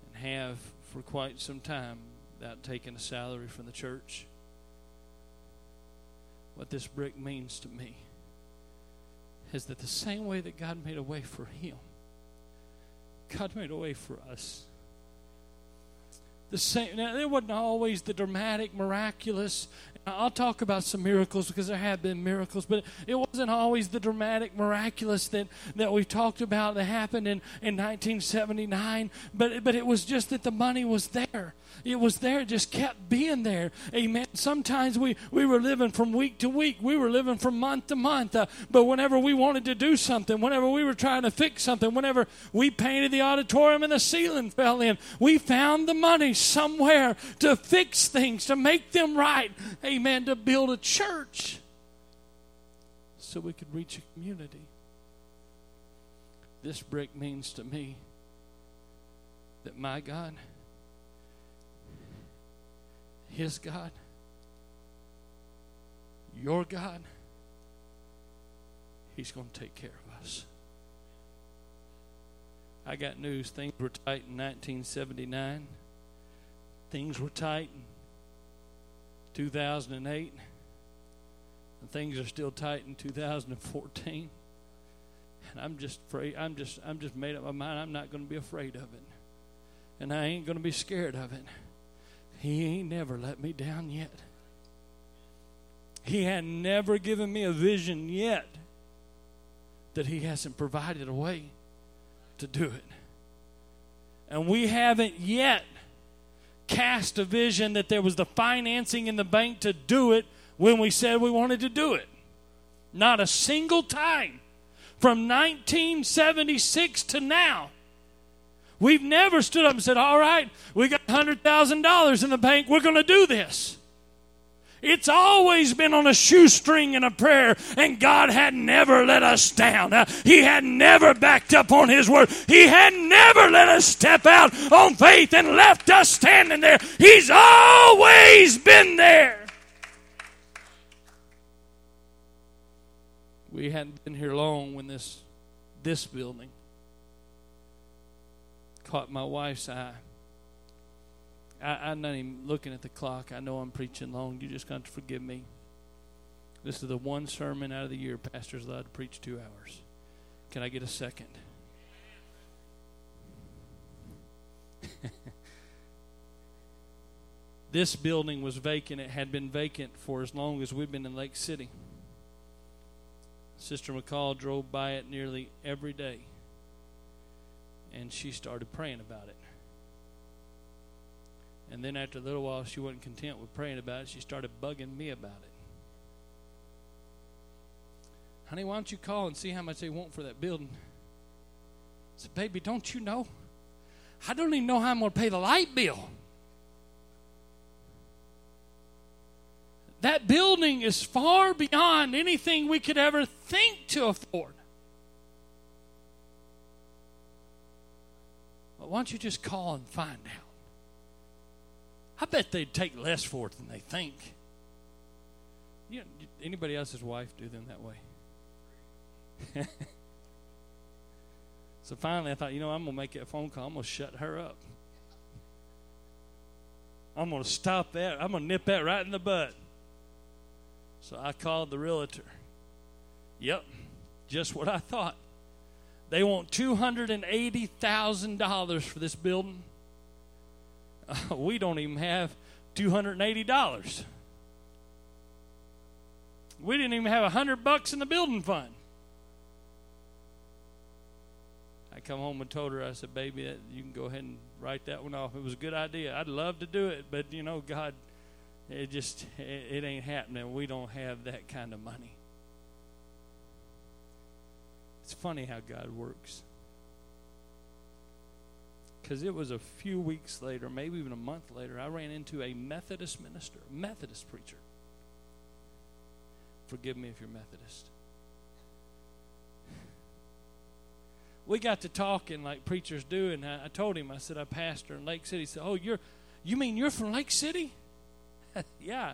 and have for quite some time without taking a salary from the church. What this brick means to me is that the same way that God made a way for him, God made a way for us. The same. Now, it wasn't always the dramatic, miraculous. I'll talk about some miracles because there have been miracles, but it wasn't always the dramatic, miraculous that, that we've talked about that happened in, in 1979. But, but it was just that the money was there. It was there, it just kept being there. Amen. Sometimes we, we were living from week to week, we were living from month to month. Uh, but whenever we wanted to do something, whenever we were trying to fix something, whenever we painted the auditorium and the ceiling fell in, we found the money somewhere to fix things, to make them right. Amen. To build a church so we could reach a community. This brick means to me that my God his God, your God, He's going to take care of us. I got news. Things were tight in 1979. Things were tight in 2008. And things are still tight in 2014. And I'm just afraid. I'm just. I'm just made up my mind. I'm not going to be afraid of it, and I ain't going to be scared of it. He ain't never let me down yet. He had never given me a vision yet that He hasn't provided a way to do it. And we haven't yet cast a vision that there was the financing in the bank to do it when we said we wanted to do it. Not a single time from 1976 to now We've never stood up and said, All right, we got $100,000 in the bank. We're going to do this. It's always been on a shoestring and a prayer, and God had never let us down. Uh, he had never backed up on His word. He had never let us step out on faith and left us standing there. He's always been there. We hadn't been here long when this this building caught my wife's eye. I, I'm not even looking at the clock. I know I'm preaching long. You just got to forgive me. This is the one sermon out of the year pastor's allowed to preach two hours. Can I get a second? this building was vacant. It had been vacant for as long as we've been in Lake City. Sister McCall drove by it nearly every day and she started praying about it. And then after a little while, she wasn't content with praying about it. She started bugging me about it. Honey, why don't you call and see how much they want for that building? I said, Baby, don't you know? I don't even know how I'm going to pay the light bill. That building is far beyond anything we could ever think to afford. Why don't you just call and find out? I bet they'd take less for it than they think. You know, anybody else's wife do them that way? so finally, I thought, you know, I'm going to make that phone call. I'm going to shut her up. I'm going to stop that. I'm going to nip that right in the butt. So I called the realtor. Yep, just what I thought. They want $280,000 for this building. Uh, we don't even have $280. We didn't even have a hundred bucks in the building fund. I come home and told her, I said, baby, you can go ahead and write that one off. It was a good idea. I'd love to do it, but you know, God, it just, it, it ain't happening. We don't have that kind of money. It's funny how God works. Because it was a few weeks later, maybe even a month later, I ran into a Methodist minister, Methodist preacher. Forgive me if you're Methodist. We got to talking like preachers do, and I, I told him, I said, I pastor in Lake City. He said, Oh, you're, you mean you're from Lake City? yeah.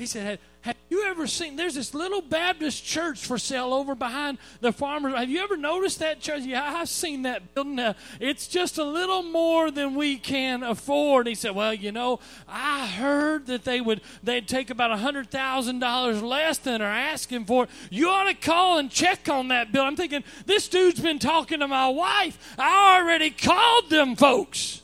He said, have, you ever seen? There's this little Baptist church for sale over behind the farmers. Have you ever noticed that church? Yeah, I've seen that building. Uh, it's just a little more than we can afford. He said, Well, you know, I heard that they would they'd take about a hundred thousand dollars less than are asking for. You ought to call and check on that bill. I'm thinking this dude's been talking to my wife. I already called them folks.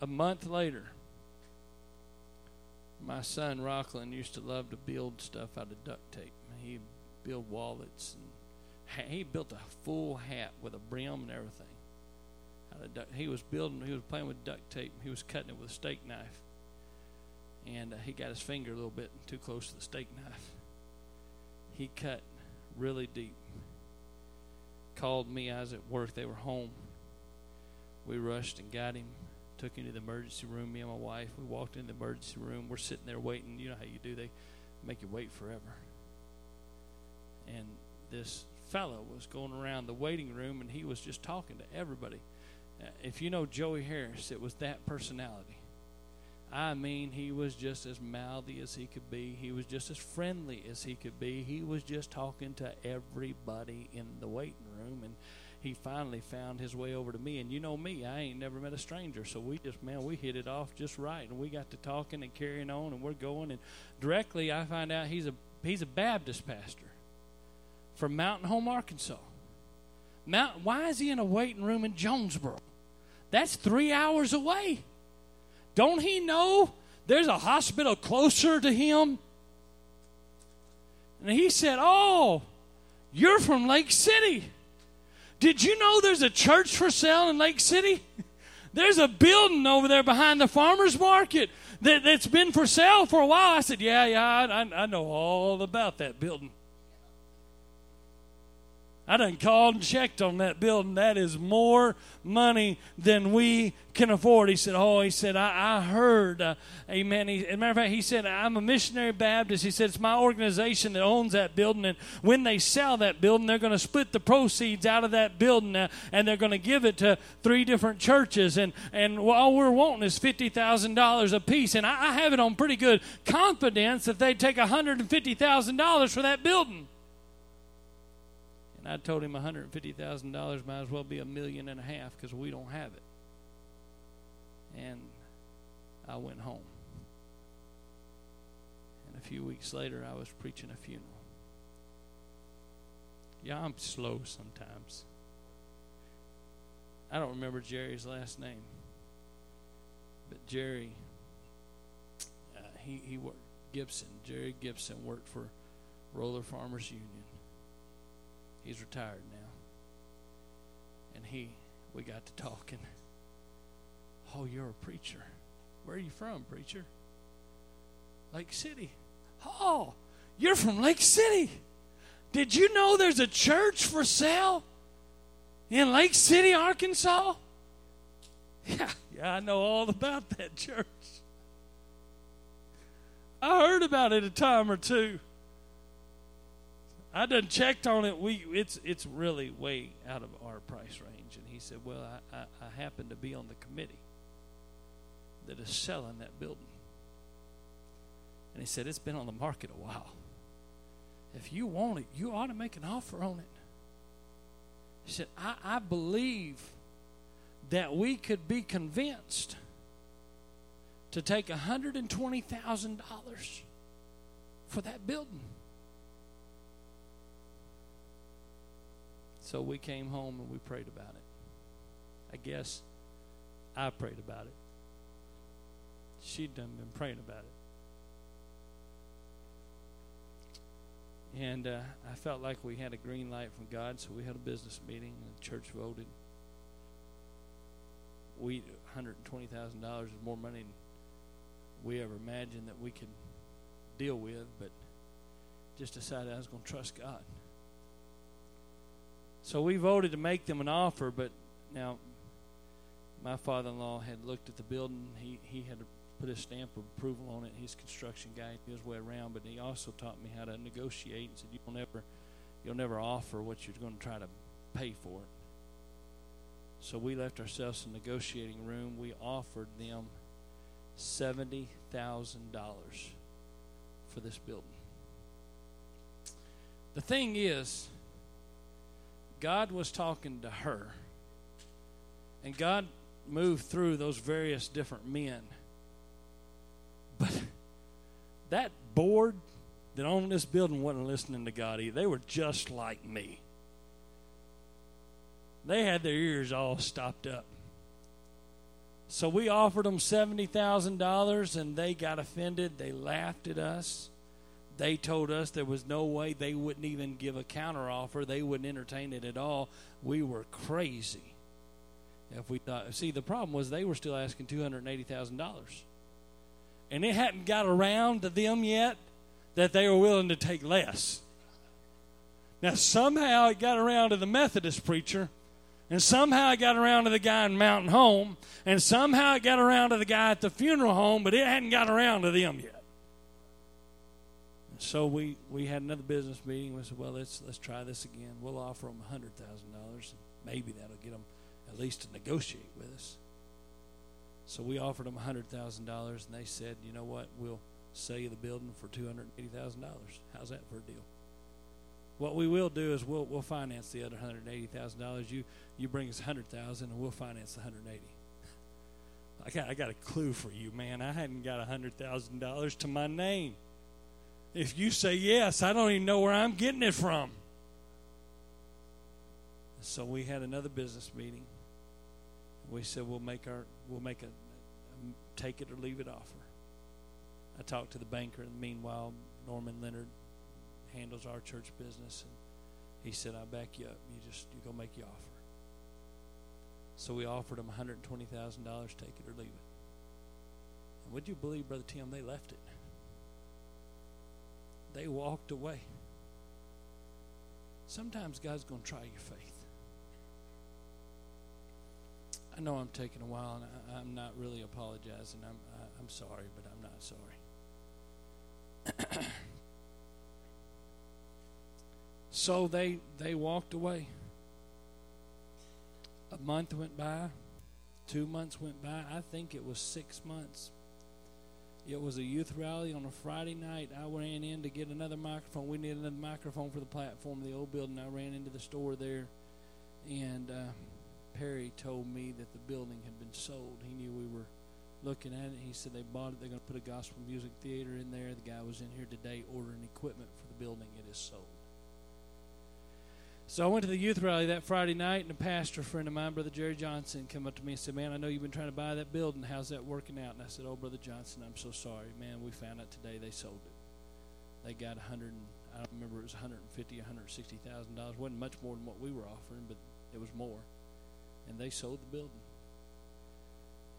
A month later, my son Rockland used to love to build stuff out of duct tape. He built wallets and he built a full hat with a brim and everything. Out of duct. He was building. He was playing with duct tape. He was cutting it with a steak knife, and uh, he got his finger a little bit too close to the steak knife. He cut really deep. Called me. I was at work. They were home. We rushed and got him took him to the emergency room. Me and my wife, we walked in the emergency room. We're sitting there waiting. You know how you do? They make you wait forever. And this fellow was going around the waiting room, and he was just talking to everybody. Uh, if you know Joey Harris, it was that personality. I mean, he was just as mouthy as he could be. He was just as friendly as he could be. He was just talking to everybody in the waiting room, and he finally found his way over to me. And you know me, I ain't never met a stranger. So we just, man, we hit it off just right. And we got to talking and carrying on, and we're going. And directly, I find out he's a he's a Baptist pastor from Mountain Home, Arkansas. Mount, why is he in a waiting room in Jonesboro? That's three hours away. Don't he know there's a hospital closer to him? And he said, Oh, you're from Lake City. Did you know there's a church for sale in Lake City? There's a building over there behind the farmer's market that, that's been for sale for a while. I said, Yeah, yeah, I, I know all about that building. I done called and checked on that building. That is more money than we can afford. He said, Oh, he said, I, I heard. Uh, amen. He, as a matter of fact, he said, I'm a missionary Baptist. He said, It's my organization that owns that building. And when they sell that building, they're going to split the proceeds out of that building uh, and they're going to give it to three different churches. And, and all we're wanting is $50,000 a piece. And I, I have it on pretty good confidence that they'd take $150,000 for that building. I told him $150,000 might as well be a million and a half because we don't have it. And I went home. And a few weeks later, I was preaching a funeral. Yeah, I'm slow sometimes. I don't remember Jerry's last name. But Jerry, uh, he, he worked, Gibson, Jerry Gibson worked for Roller Farmers Union. He's retired now. And he, we got to talking. Oh, you're a preacher. Where are you from, preacher? Lake City. Oh, you're from Lake City. Did you know there's a church for sale in Lake City, Arkansas? Yeah, yeah, I know all about that church. I heard about it a time or two. I done checked on it. We it's it's really way out of our price range. And he said, Well, I, I, I happen to be on the committee that is selling that building. And he said, It's been on the market a while. If you want it, you ought to make an offer on it. He said, I, I believe that we could be convinced to take $120,000 for that building. So we came home and we prayed about it. I guess I prayed about it. She'd done been praying about it. And uh, I felt like we had a green light from God, so we had a business meeting, and the church voted. We $120,000 is more money than we ever imagined that we could deal with, but just decided I was going to trust God. So we voted to make them an offer, but now my father-in-law had looked at the building. He he had put a stamp of approval on it. He's construction guy. He his way around, but he also taught me how to negotiate and said you'll never you'll never offer what you're going to try to pay for it. So we left ourselves a negotiating room. We offered them seventy thousand dollars for this building. The thing is, God was talking to her, and God moved through those various different men. But that board that owned this building wasn't listening to God either. They were just like me. They had their ears all stopped up. So we offered them $70,000 and they got offended. They laughed at us. They told us there was no way they wouldn't even give a counteroffer. They wouldn't entertain it at all. We were crazy. If we thought, see, the problem was they were still asking $280,000. And it hadn't got around to them yet that they were willing to take less. Now, somehow it got around to the Methodist preacher and somehow it got around to the guy in Mountain Home, and somehow it got around to the guy at the funeral home, but it hadn't got around to them yet. So we, we had another business meeting. We said, well, let's let's try this again. We'll offer them hundred thousand dollars. and Maybe that'll get them at least to negotiate with us. So we offered them hundred thousand dollars, and they said, you know what? We'll sell you the building for two hundred eighty thousand dollars. How's that for a deal? What we will do is we'll we'll finance the other hundred eighty thousand dollars. You you bring us hundred thousand, and we'll finance the hundred eighty. I got I got a clue for you, man. I hadn't got hundred thousand dollars to my name. If you say yes, I don't even know where I'm getting it from. So we had another business meeting. We said we'll make our we'll make a, a take it or leave it offer. I talked to the banker, and meanwhile, Norman Leonard handles our church business, and he said, "I back you up. You just you go make your offer." So we offered them $120,000, take it or leave it. And would you believe, Brother Tim, they left it. They walked away. Sometimes God's going to try your faith. I know I'm taking a while, and I, am not really apologizing. I'm I, am i am sorry, but I'm not sorry. so they they walked away. A month went by, two months went by. I think it was six months. It was a youth rally on a Friday night. I ran in to get another microphone. We needed another microphone for the platform of the old building. I ran into the store there, and uh, Perry told me that the building had been sold. He knew we were looking at it. He said they bought it. They're going to put a gospel music theater in there. The guy was in here today ordering equipment for the building. It is sold. So I went to the youth rally that Friday night, and a pastor friend of mine, Brother Jerry Johnson, came up to me and said, "Man, I know you've been trying to buy that building. How's that working out?" And I said, "Oh, Brother Johnson, I'm so sorry, man. We found out today they sold it. They got a hundred. I don't remember it was 150, 160 thousand dollars. wasn't much more than what we were offering, but it was more. And they sold the building.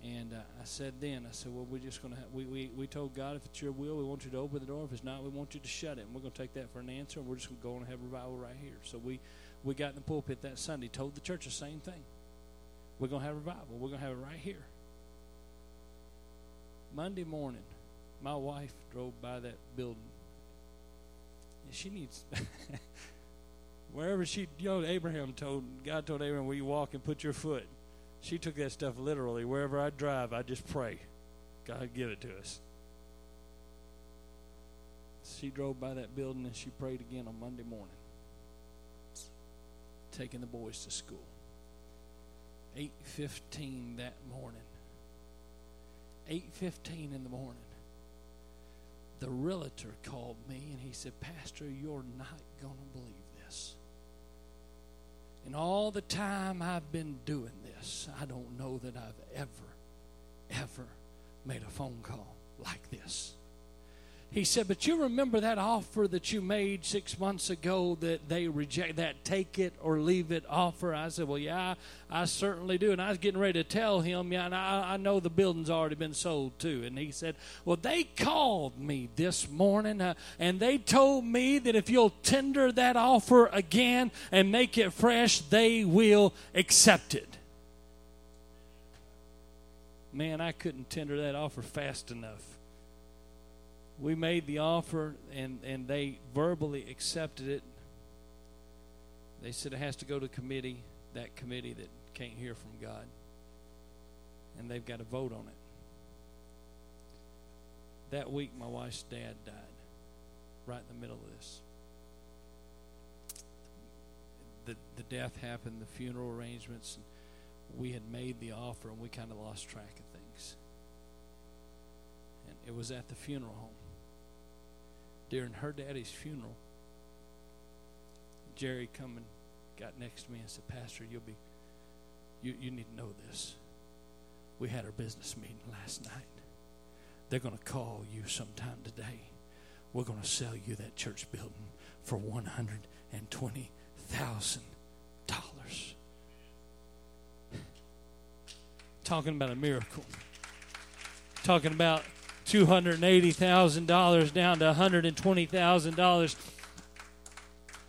And uh, I said then, I said, well, we're just going to we, we, we told God, if it's your will, we want you to open the door. If it's not, we want you to shut it. And we're going to take that for an answer, and we're just going to go and have revival right here. So we, we got in the pulpit that Sunday, told the church the same thing. We're going to have revival. We're going to have it right here. Monday morning, my wife drove by that building. And she needs, wherever she, you know, Abraham told, God told Abraham, where you walk and put your foot. She took that stuff literally. Wherever I drive, I just pray. God, give it to us. she drove by that building and she prayed again on Monday morning, taking the boys to school. 8:15 that morning. 8:15 in the morning. The realtor called me and he said, "Pastor, you're not going to believe this." And all the time I've been doing this, I don't know that I've ever ever made a phone call like this. He said, But you remember that offer that you made six months ago that they reject that take it or leave it offer? I said, Well, yeah, I, certainly do. And I was getting ready to tell him, Yeah, and I, I know the building's already been sold too. And he said, Well, they called me this morning uh, and they told me that if you'll tender that offer again and make it fresh, they will accept it. Man, I couldn't tender that offer fast enough we made the offer and, and they verbally accepted it. They said it has to go to committee, that committee that can't hear from God. And they've got to vote on it. That week, my wife's dad died, right in the middle of this. The, the death happened, the funeral arrangements, and we had made the offer, and we kind of lost track of things. And it was at the funeral home during her daddy's funeral, Jerry come and got next to me and said, Pastor, you'll be you, you need to know this. We had our business meeting last night. They're going to call you sometime today. We're going to sell you that church building for one hundred and twenty thousand dollars. Talking about a miracle. Talking about $280,000 down to $120,000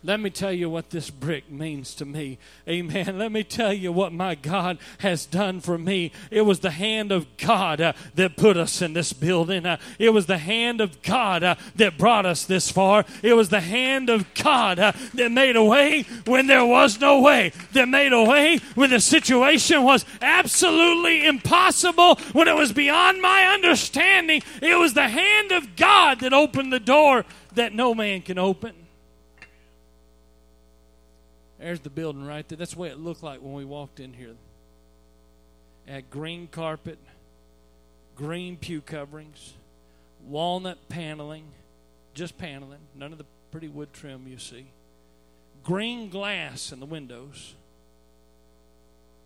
let me tell you what this brick means to me. Amen. Let me tell you what my God has done for me. It was the hand of God uh, that put us in this building. Uh, it was the hand of God uh, that brought us this far. It was the hand of God uh, that made a way when there was no way, that made a way when the situation was absolutely impossible, when it was beyond my understanding. It was the hand of God that opened the door that no man can open. There's the building right there. That's the way it looked like when we walked in here. It had green carpet, green pew coverings, walnut paneling, just paneling, none of the pretty wood trim you see. Green glass in the windows.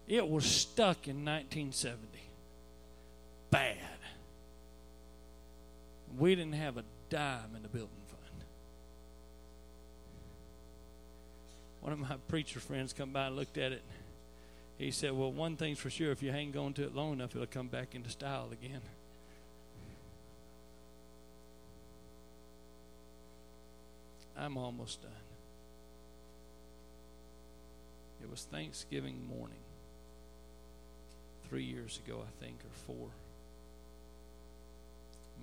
It was stuck in 1970. Bad. We didn't have a dime in the building. One of my preacher friends come by and looked at it. He said, Well, one thing's for sure, if you hang on to it long enough, it'll come back into style again. I'm almost done. It was Thanksgiving morning, three years ago, I think, or four.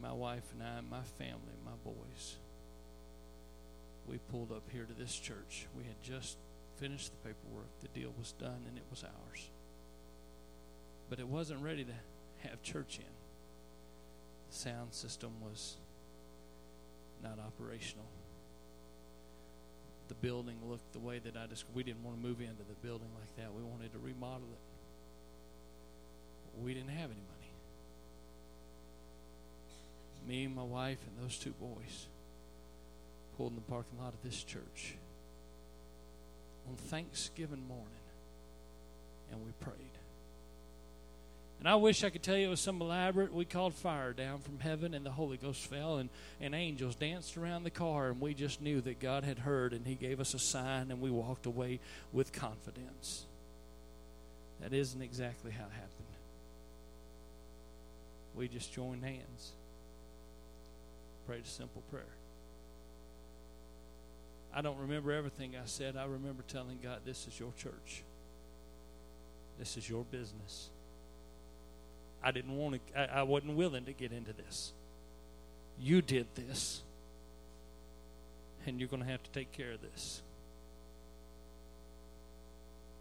My wife and I, my family, my boys we pulled up here to this church. We had just finished the paperwork. The deal was done and it was ours. But it wasn't ready to have church in. The sound system was not operational. The building looked the way that I just we didn't want to move into the building like that. We wanted to remodel it. We didn't have any money. Me, my wife, and those two boys pulled in the parking lot of this church on Thanksgiving morning and we prayed. And I wish I could tell you it was some elaborate. We called fire down from heaven, and the Holy Ghost fell, and, and angels danced around the car, and we just knew that God had heard, and He gave us a sign, and we walked away with confidence. That isn't exactly how it happened. We just joined hands, prayed a simple prayer. I don't remember everything I said. I remember telling God, This is your church. This is your business. I didn't want to, I, I wasn't willing to get into this. You did this. And you're going to have to take care of this.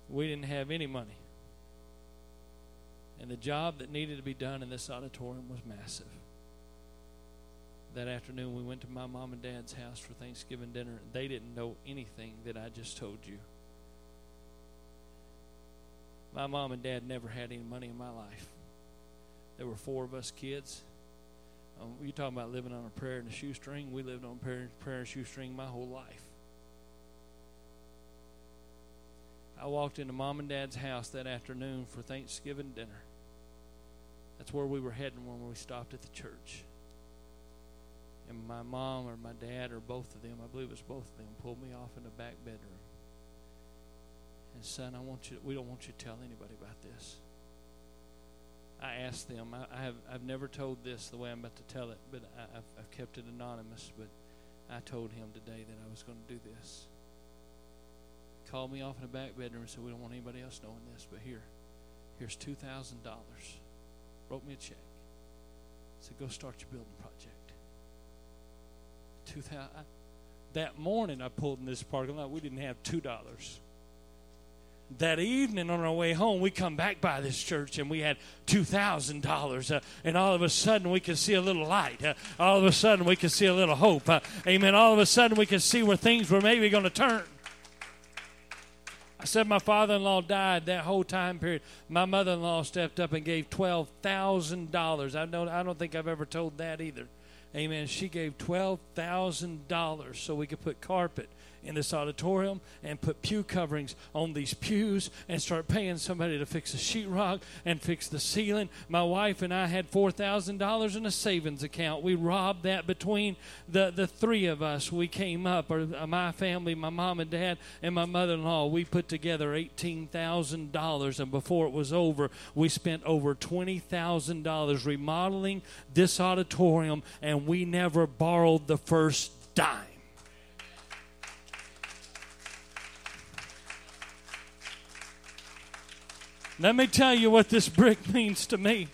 We didn't have any money. And the job that needed to be done in this auditorium was massive. That afternoon we went to my mom and dad's house for Thanksgiving dinner. They didn't know anything that I just told you. My mom and dad never had any money in my life. There were four of us kids. Um, you talking about living on a prayer and a shoestring? We lived on prayer, prayer and shoestring my whole life. I walked into mom and dad's house that afternoon for Thanksgiving dinner. That's where we were heading when we stopped at the church. And my mom or my dad or both of them, I believe it was both of them, pulled me off in the back bedroom. And son, I want you. We don't want you to tell anybody about this. I asked them. I, I have. I've never told this the way I'm about to tell it, but I, have I've kept it anonymous. But I told him today that I was going to do this. Called me off in the back bedroom and said, "We don't want anybody else knowing this, but here, here's two thousand dollars." Wrote me a check. Said, "Go start your building project." Two thousand. That morning, I pulled in this parking lot. We didn't have two dollars that evening on our way home, we come back by this church and we had $2,000. Uh, and all of a sudden, we could see a little light. Uh, all of a sudden, we could see a little hope. Uh, amen. All of a sudden, we could see where things were maybe going to turn. I said my father in law died that whole time period. My mother in law stepped up and gave $12,000. I don't, I don't think I've ever told that either. Amen. She gave $12,000 so we could put carpet in this auditorium and put pew coverings on these pews and start paying somebody to fix the sheetrock and fix the ceiling. My wife and I had $4,000 in a savings account. We robbed that between the, the three of us. We came up, or uh, my family, my mom and dad, and my mother in law. We put together $18,000, and before it was over, we spent over $20,000 remodeling this auditorium, and we never borrowed the first dime. Let me tell you what this brick means to me.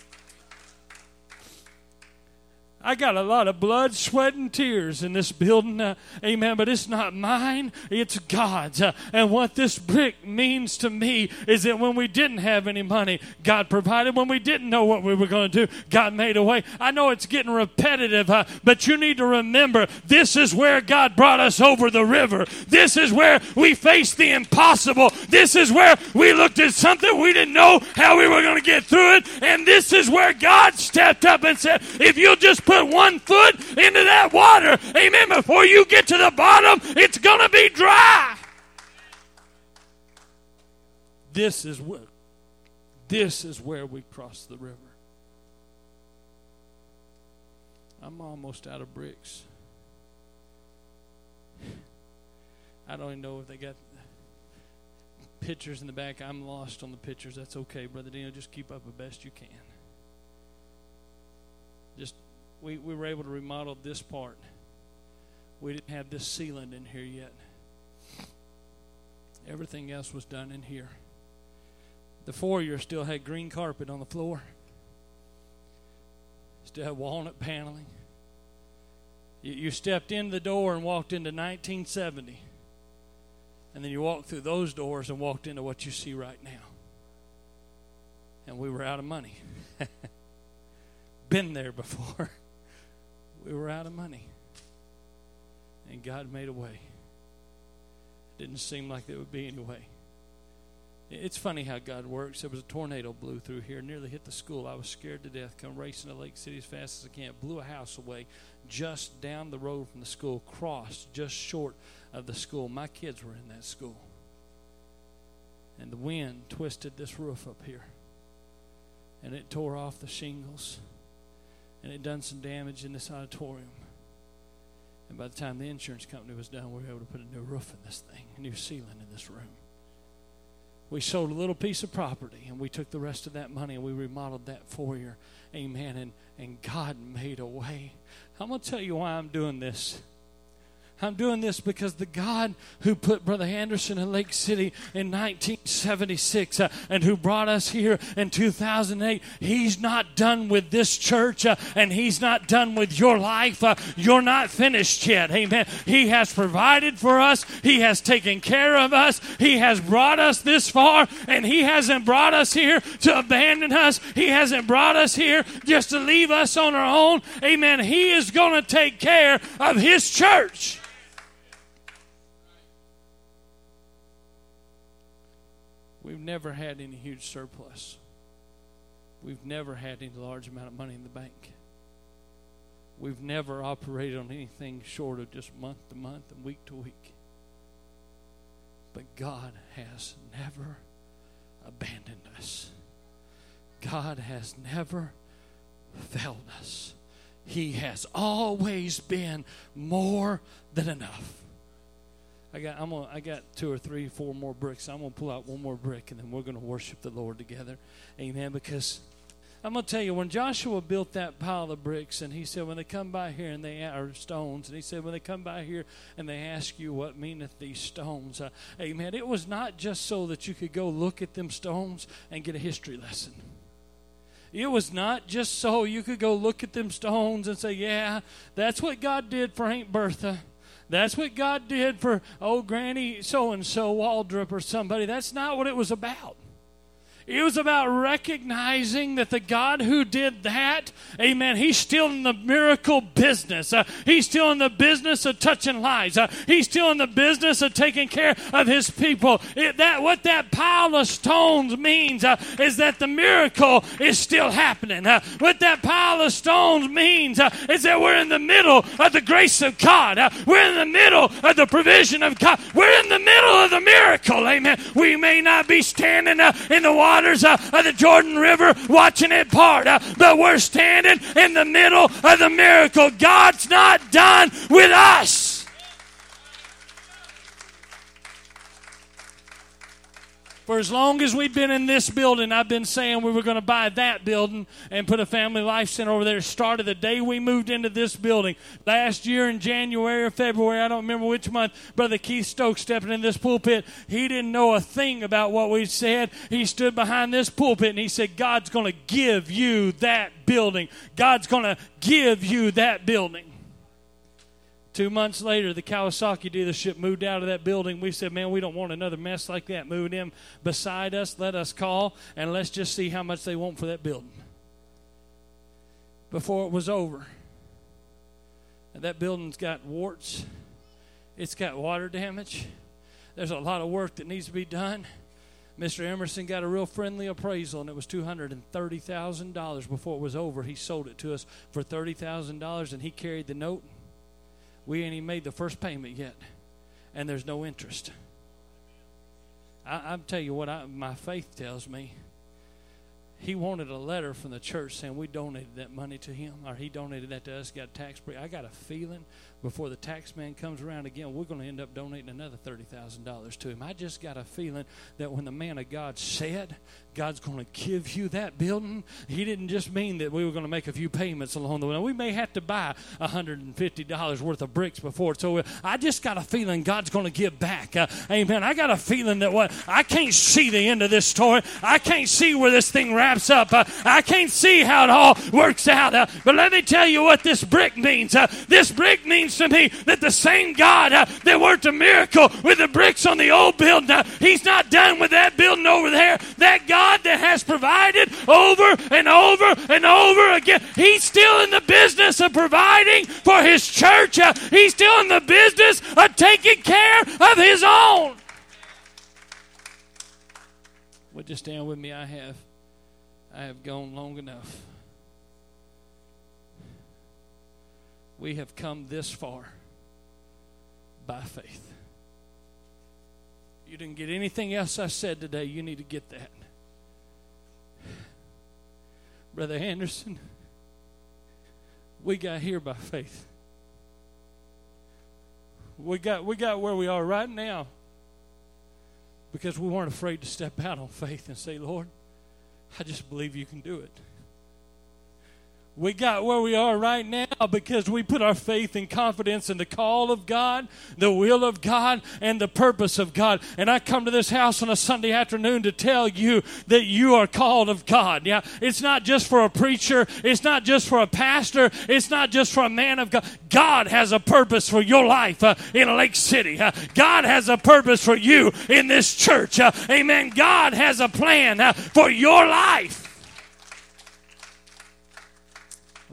I got a lot of blood, sweat, and tears in this building. Uh, amen. But it's not mine, it's God's. Uh, and what this brick means to me is that when we didn't have any money, God provided. When we didn't know what we were going to do, God made a way. I know it's getting repetitive, uh, but you need to remember this is where God brought us over the river. This is where we faced the impossible. This is where we looked at something we didn't know how we were going to get through it. And this is where God stepped up and said, if you'll just put put one foot into that water, amen, before you get to the bottom, it's going to be dry. This is where this is where we cross the river. I'm almost out of bricks. I don't even know if they got pictures in the back. I'm lost on the pictures. That's okay, Brother Daniel. Just keep up the best you can. Just we, we were able to remodel this part. We didn't have this ceiling in here yet. Everything else was done in here. The foyer still had green carpet on the floor. Still had walnut paneling. You, you stepped in the door and walked into 1970. And then you walked through those doors and walked into what you see right now. And we were out of money. Been there before. we were out of money. And God made a way. It didn't seem like there would be any way. It's funny how God works. There was a tornado blew through here, nearly hit the school. I was scared to death. Come racing to Lake City as fast as I can. Blew a house away just down the road from the school, crossed just short of the school. My kids were in that school. And the wind twisted this roof up here. And it tore off the shingles and it done some damage in this auditorium. And by the time the insurance company was done, we were able to put a new roof in this thing, a new ceiling in this room. We sold a little piece of property and we took the rest of that money and we remodeled that foyer. Amen. And, and God made a way. I'm going to tell you why I'm doing this. I'm doing this because the God who put Brother Anderson in Lake City in 1976 uh, and who brought us here in 2008, He's not done with this church uh, and He's not done with your life. Uh, you're not finished yet. Amen. He has provided for us, He has taken care of us, He has brought us this far, and He hasn't brought us here to abandon us. He hasn't brought us here just to leave us on our own. Amen. He is going to take care of His church. We've never had any huge surplus. We've never had any large amount of money in the bank. We've never operated on anything short of just month to month and week to week. But God has never abandoned us. God has never failed us. He has always been more than enough. I got I'm gonna, I got two or three, four more bricks. I'm gonna pull out one more brick and then we're gonna worship the Lord together. Amen. Because I'm gonna tell you when Joshua built that pile of bricks and he said when they come by here and they are stones and he said when they come by here and they ask you what meaneth these stones, uh, Amen. It was not just so that you could go look at them stones and get a history lesson. It was not just so you could go look at them stones and say, Yeah, that's what God did for Aunt Bertha. That's what God did for old Granny so and so Waldrop or somebody. That's not what it was about. It was about recognizing that the God who did that, amen, he's still in the miracle business. Uh, he's still in the business of touching lives. Uh, he's still in the business of taking care of his people. It, that What that pile of stones means uh, is that the miracle is still happening. Uh, what that pile of stones means uh, is that we're in the middle of the grace of God. Uh, we're in the middle of the provision of God. We're in the middle of the miracle. Amen. We may not be standing in the water waters uh, of the Jordan River watching it part. Uh, but we're standing in the middle of the miracle. God's not done with us. For as long as we've been in this building, I've been saying we were going to buy that building and put a family life center over there. Started the day we moved into this building. Last year in January or February, I don't remember which month, Brother Keith Stokes stepping in this pulpit. He didn't know a thing about what we said. He stood behind this pulpit and he said, God's going to give you that building. God's going to give you that building. Two months later, the Kawasaki dealership moved out of that building. We said, Man, we don't want another mess like that moving in beside us. Let us call and let's just see how much they want for that building. Before it was over, and that building's got warts, it's got water damage, there's a lot of work that needs to be done. Mr. Emerson got a real friendly appraisal, and it was $230,000 before it was over. He sold it to us for $30,000, and he carried the note we ain't even made the first payment yet, and there's no interest. I, I tell you what, I, my faith tells me. He wanted a letter from the church saying we donated that money to him, or he donated that to us, got tax break. I got a feeling before the tax man comes around again, we're going to end up donating another $30,000 to him. I just got a feeling that when the man of God said, God's going to give you that building, he didn't just mean that we were going to make a few payments along the way. We may have to buy $150 worth of bricks before. So I just got a feeling God's going to give back. Uh, amen. I got a feeling that what I can't see the end of this story. I can't see where this thing wraps up. Uh, I can't see how it all works out. Uh, but let me tell you what this brick means. Uh, this brick means means to me that the same God uh, that worked a miracle with the bricks on the old building, uh, He's not done with that building over there. That God that has provided over and over and over again, He's still in the business of providing for His church. Uh, he's still in the business of taking care of His own. Would you stand with me? I have, I have gone long enough. We have come this far by faith. You didn't get anything else I said today. You need to get that. Brother Anderson, we got here by faith. We got, we got where we are right now because we weren't afraid to step out on faith and say, Lord, I just believe you can do it. We got where we are right now because we put our faith and confidence in the call of God, the will of God, and the purpose of God. And I come to this house on a Sunday afternoon to tell you that you are called of God. Yeah, it's not just for a preacher, it's not just for a pastor, it's not just for a man of God. God has a purpose for your life uh, in Lake City. Uh, God has a purpose for you in this church. Uh, amen. God has a plan uh, for your life.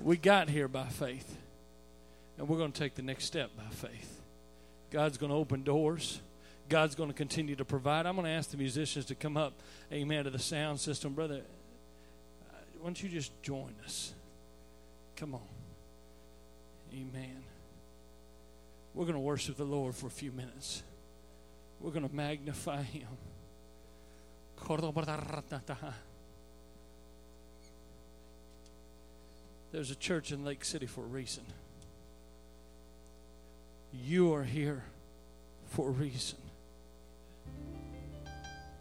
We got here by faith, and we're going to take the next step by faith. God's going to open doors. God's going to continue to provide. I'm going to ask the musicians to come up, amen, to the sound system. Brother, uh, why don't you just join us? Come on. Amen. We're going to worship the Lord for a few minutes. We're going to magnify Him. There's a church in Lake City for a reason. You are here for a reason.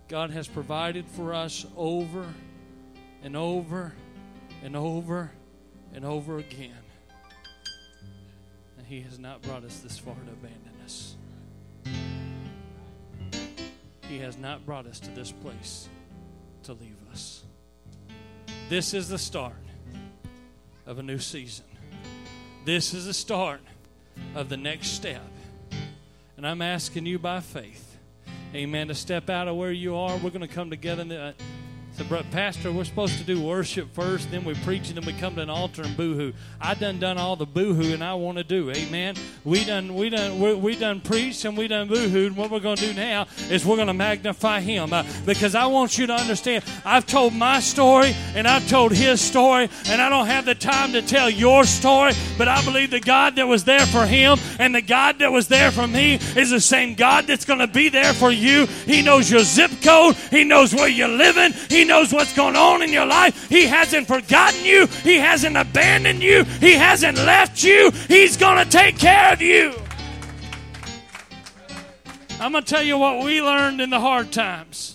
God has provided for us over and over and over and over again. And He has not brought us this far to abandon us. He has not brought us to this place to leave us. This is the start of a new season. This is the start of the next step. And I'm asking you by faith, amen, to step out of where you are. We're going to come together. So, Pastor, we're supposed to do worship first, then we preach, and then we come to an altar and boohoo. I done done all the boohoo, and I want to do. Amen. We done we done we, we done preached and we done boohooed. And what we're going to do now is we're going to magnify Him uh, because I want you to understand. I've told my story and I've told His story, and I don't have the time to tell your story. But I believe the God that was there for Him and the God that was there for me is the same God that's going to be there for you. He knows your zip code. He knows where you're living. He he knows what's going on in your life. He hasn't forgotten you. He hasn't abandoned you. He hasn't left you. He's going to take care of you. I'm going to tell you what we learned in the hard times.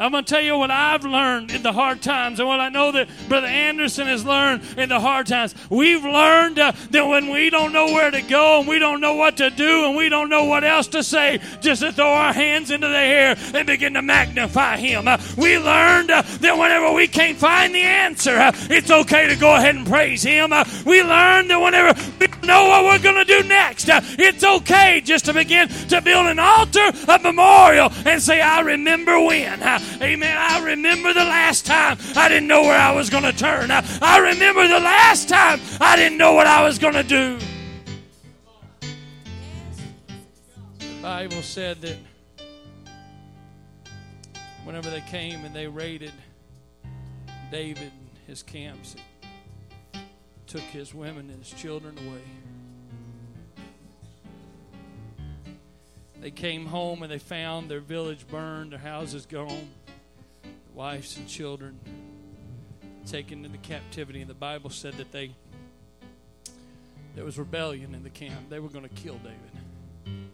I'm going to tell you what I've learned in the hard times and what I know that Brother Anderson has learned in the hard times. We've learned uh, that when we don't know where to go and we don't know what to do and we don't know what else to say, just to throw our hands into the air and begin to magnify Him. Uh, we learned uh, that whenever we can't find the answer, uh, it's okay to go ahead and praise Him. Uh, we learned that whenever we know what we're going to do next, uh, it's okay just to begin to build an altar, a memorial, and say, I remember when. Amen. I remember the last time I didn't know where I was going to turn. I, I remember the last time I didn't know what I was going to do. The Bible said that whenever they came and they raided David and his camps, and took his women and his children away. They came home and they found their village burned, their houses gone wives and children taken into captivity. And the Bible said that they there was rebellion in the camp. They were going to kill David.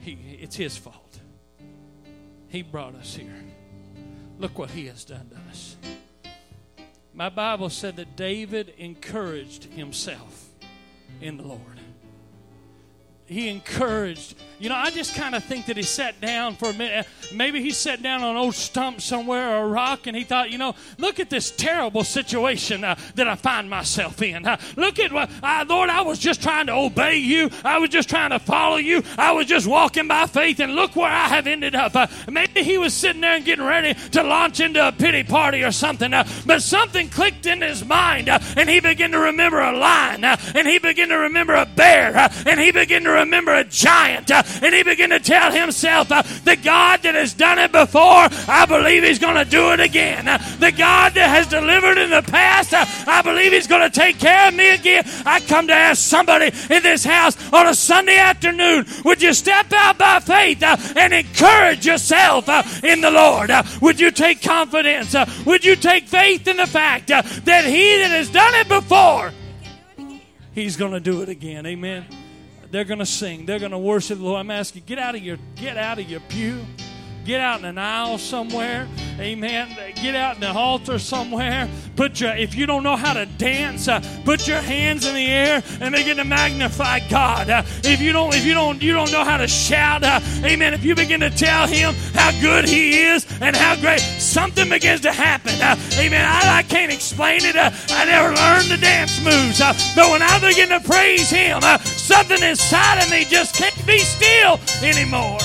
He, it's his fault. He brought us here. Look what he has done to us. My Bible said that David encouraged himself in the Lord. He encouraged you know, I just kind of think that he sat down for a minute. Maybe he sat down on an old stump somewhere or a rock and he thought, you know, look at this terrible situation uh, that I find myself in. Uh, look at what, uh, Lord, I was just trying to obey you. I was just trying to follow you. I was just walking by faith and look where I have ended up. Maybe he was sitting there and getting ready to launch into a pity party or something, but something clicked in his mind and he began to remember a lion and he began to remember a bear and he began to remember a giant and he began to tell himself, uh, The God that has done it before, I believe he's going to do it again. Uh, the God that has delivered in the past, uh, I believe he's going to take care of me again. I come to ask somebody in this house on a Sunday afternoon, would you step out by faith uh, and encourage yourself uh, in the Lord? Uh, would you take confidence? would you take faith in the fact that he that has done it before, he's going to do it again? Amen. They're going to sing. They're going to worship the Lord. I'm asking, get out of your get out of your pew. Get out in an aisle somewhere. Amen. Get out in the altar somewhere. Put your if you don't know how to dance, uh, put your hands in the air and begin to magnify God. Uh, if you don't if you don't you don't know how to shout, uh, amen. If you begin to tell him how good he is and how great something begins to happen. Uh, amen. I, I can't explain it. Uh, I never learned the dance moves. Uh, but when I begin to praise him, something inside of me just can't be still anymore.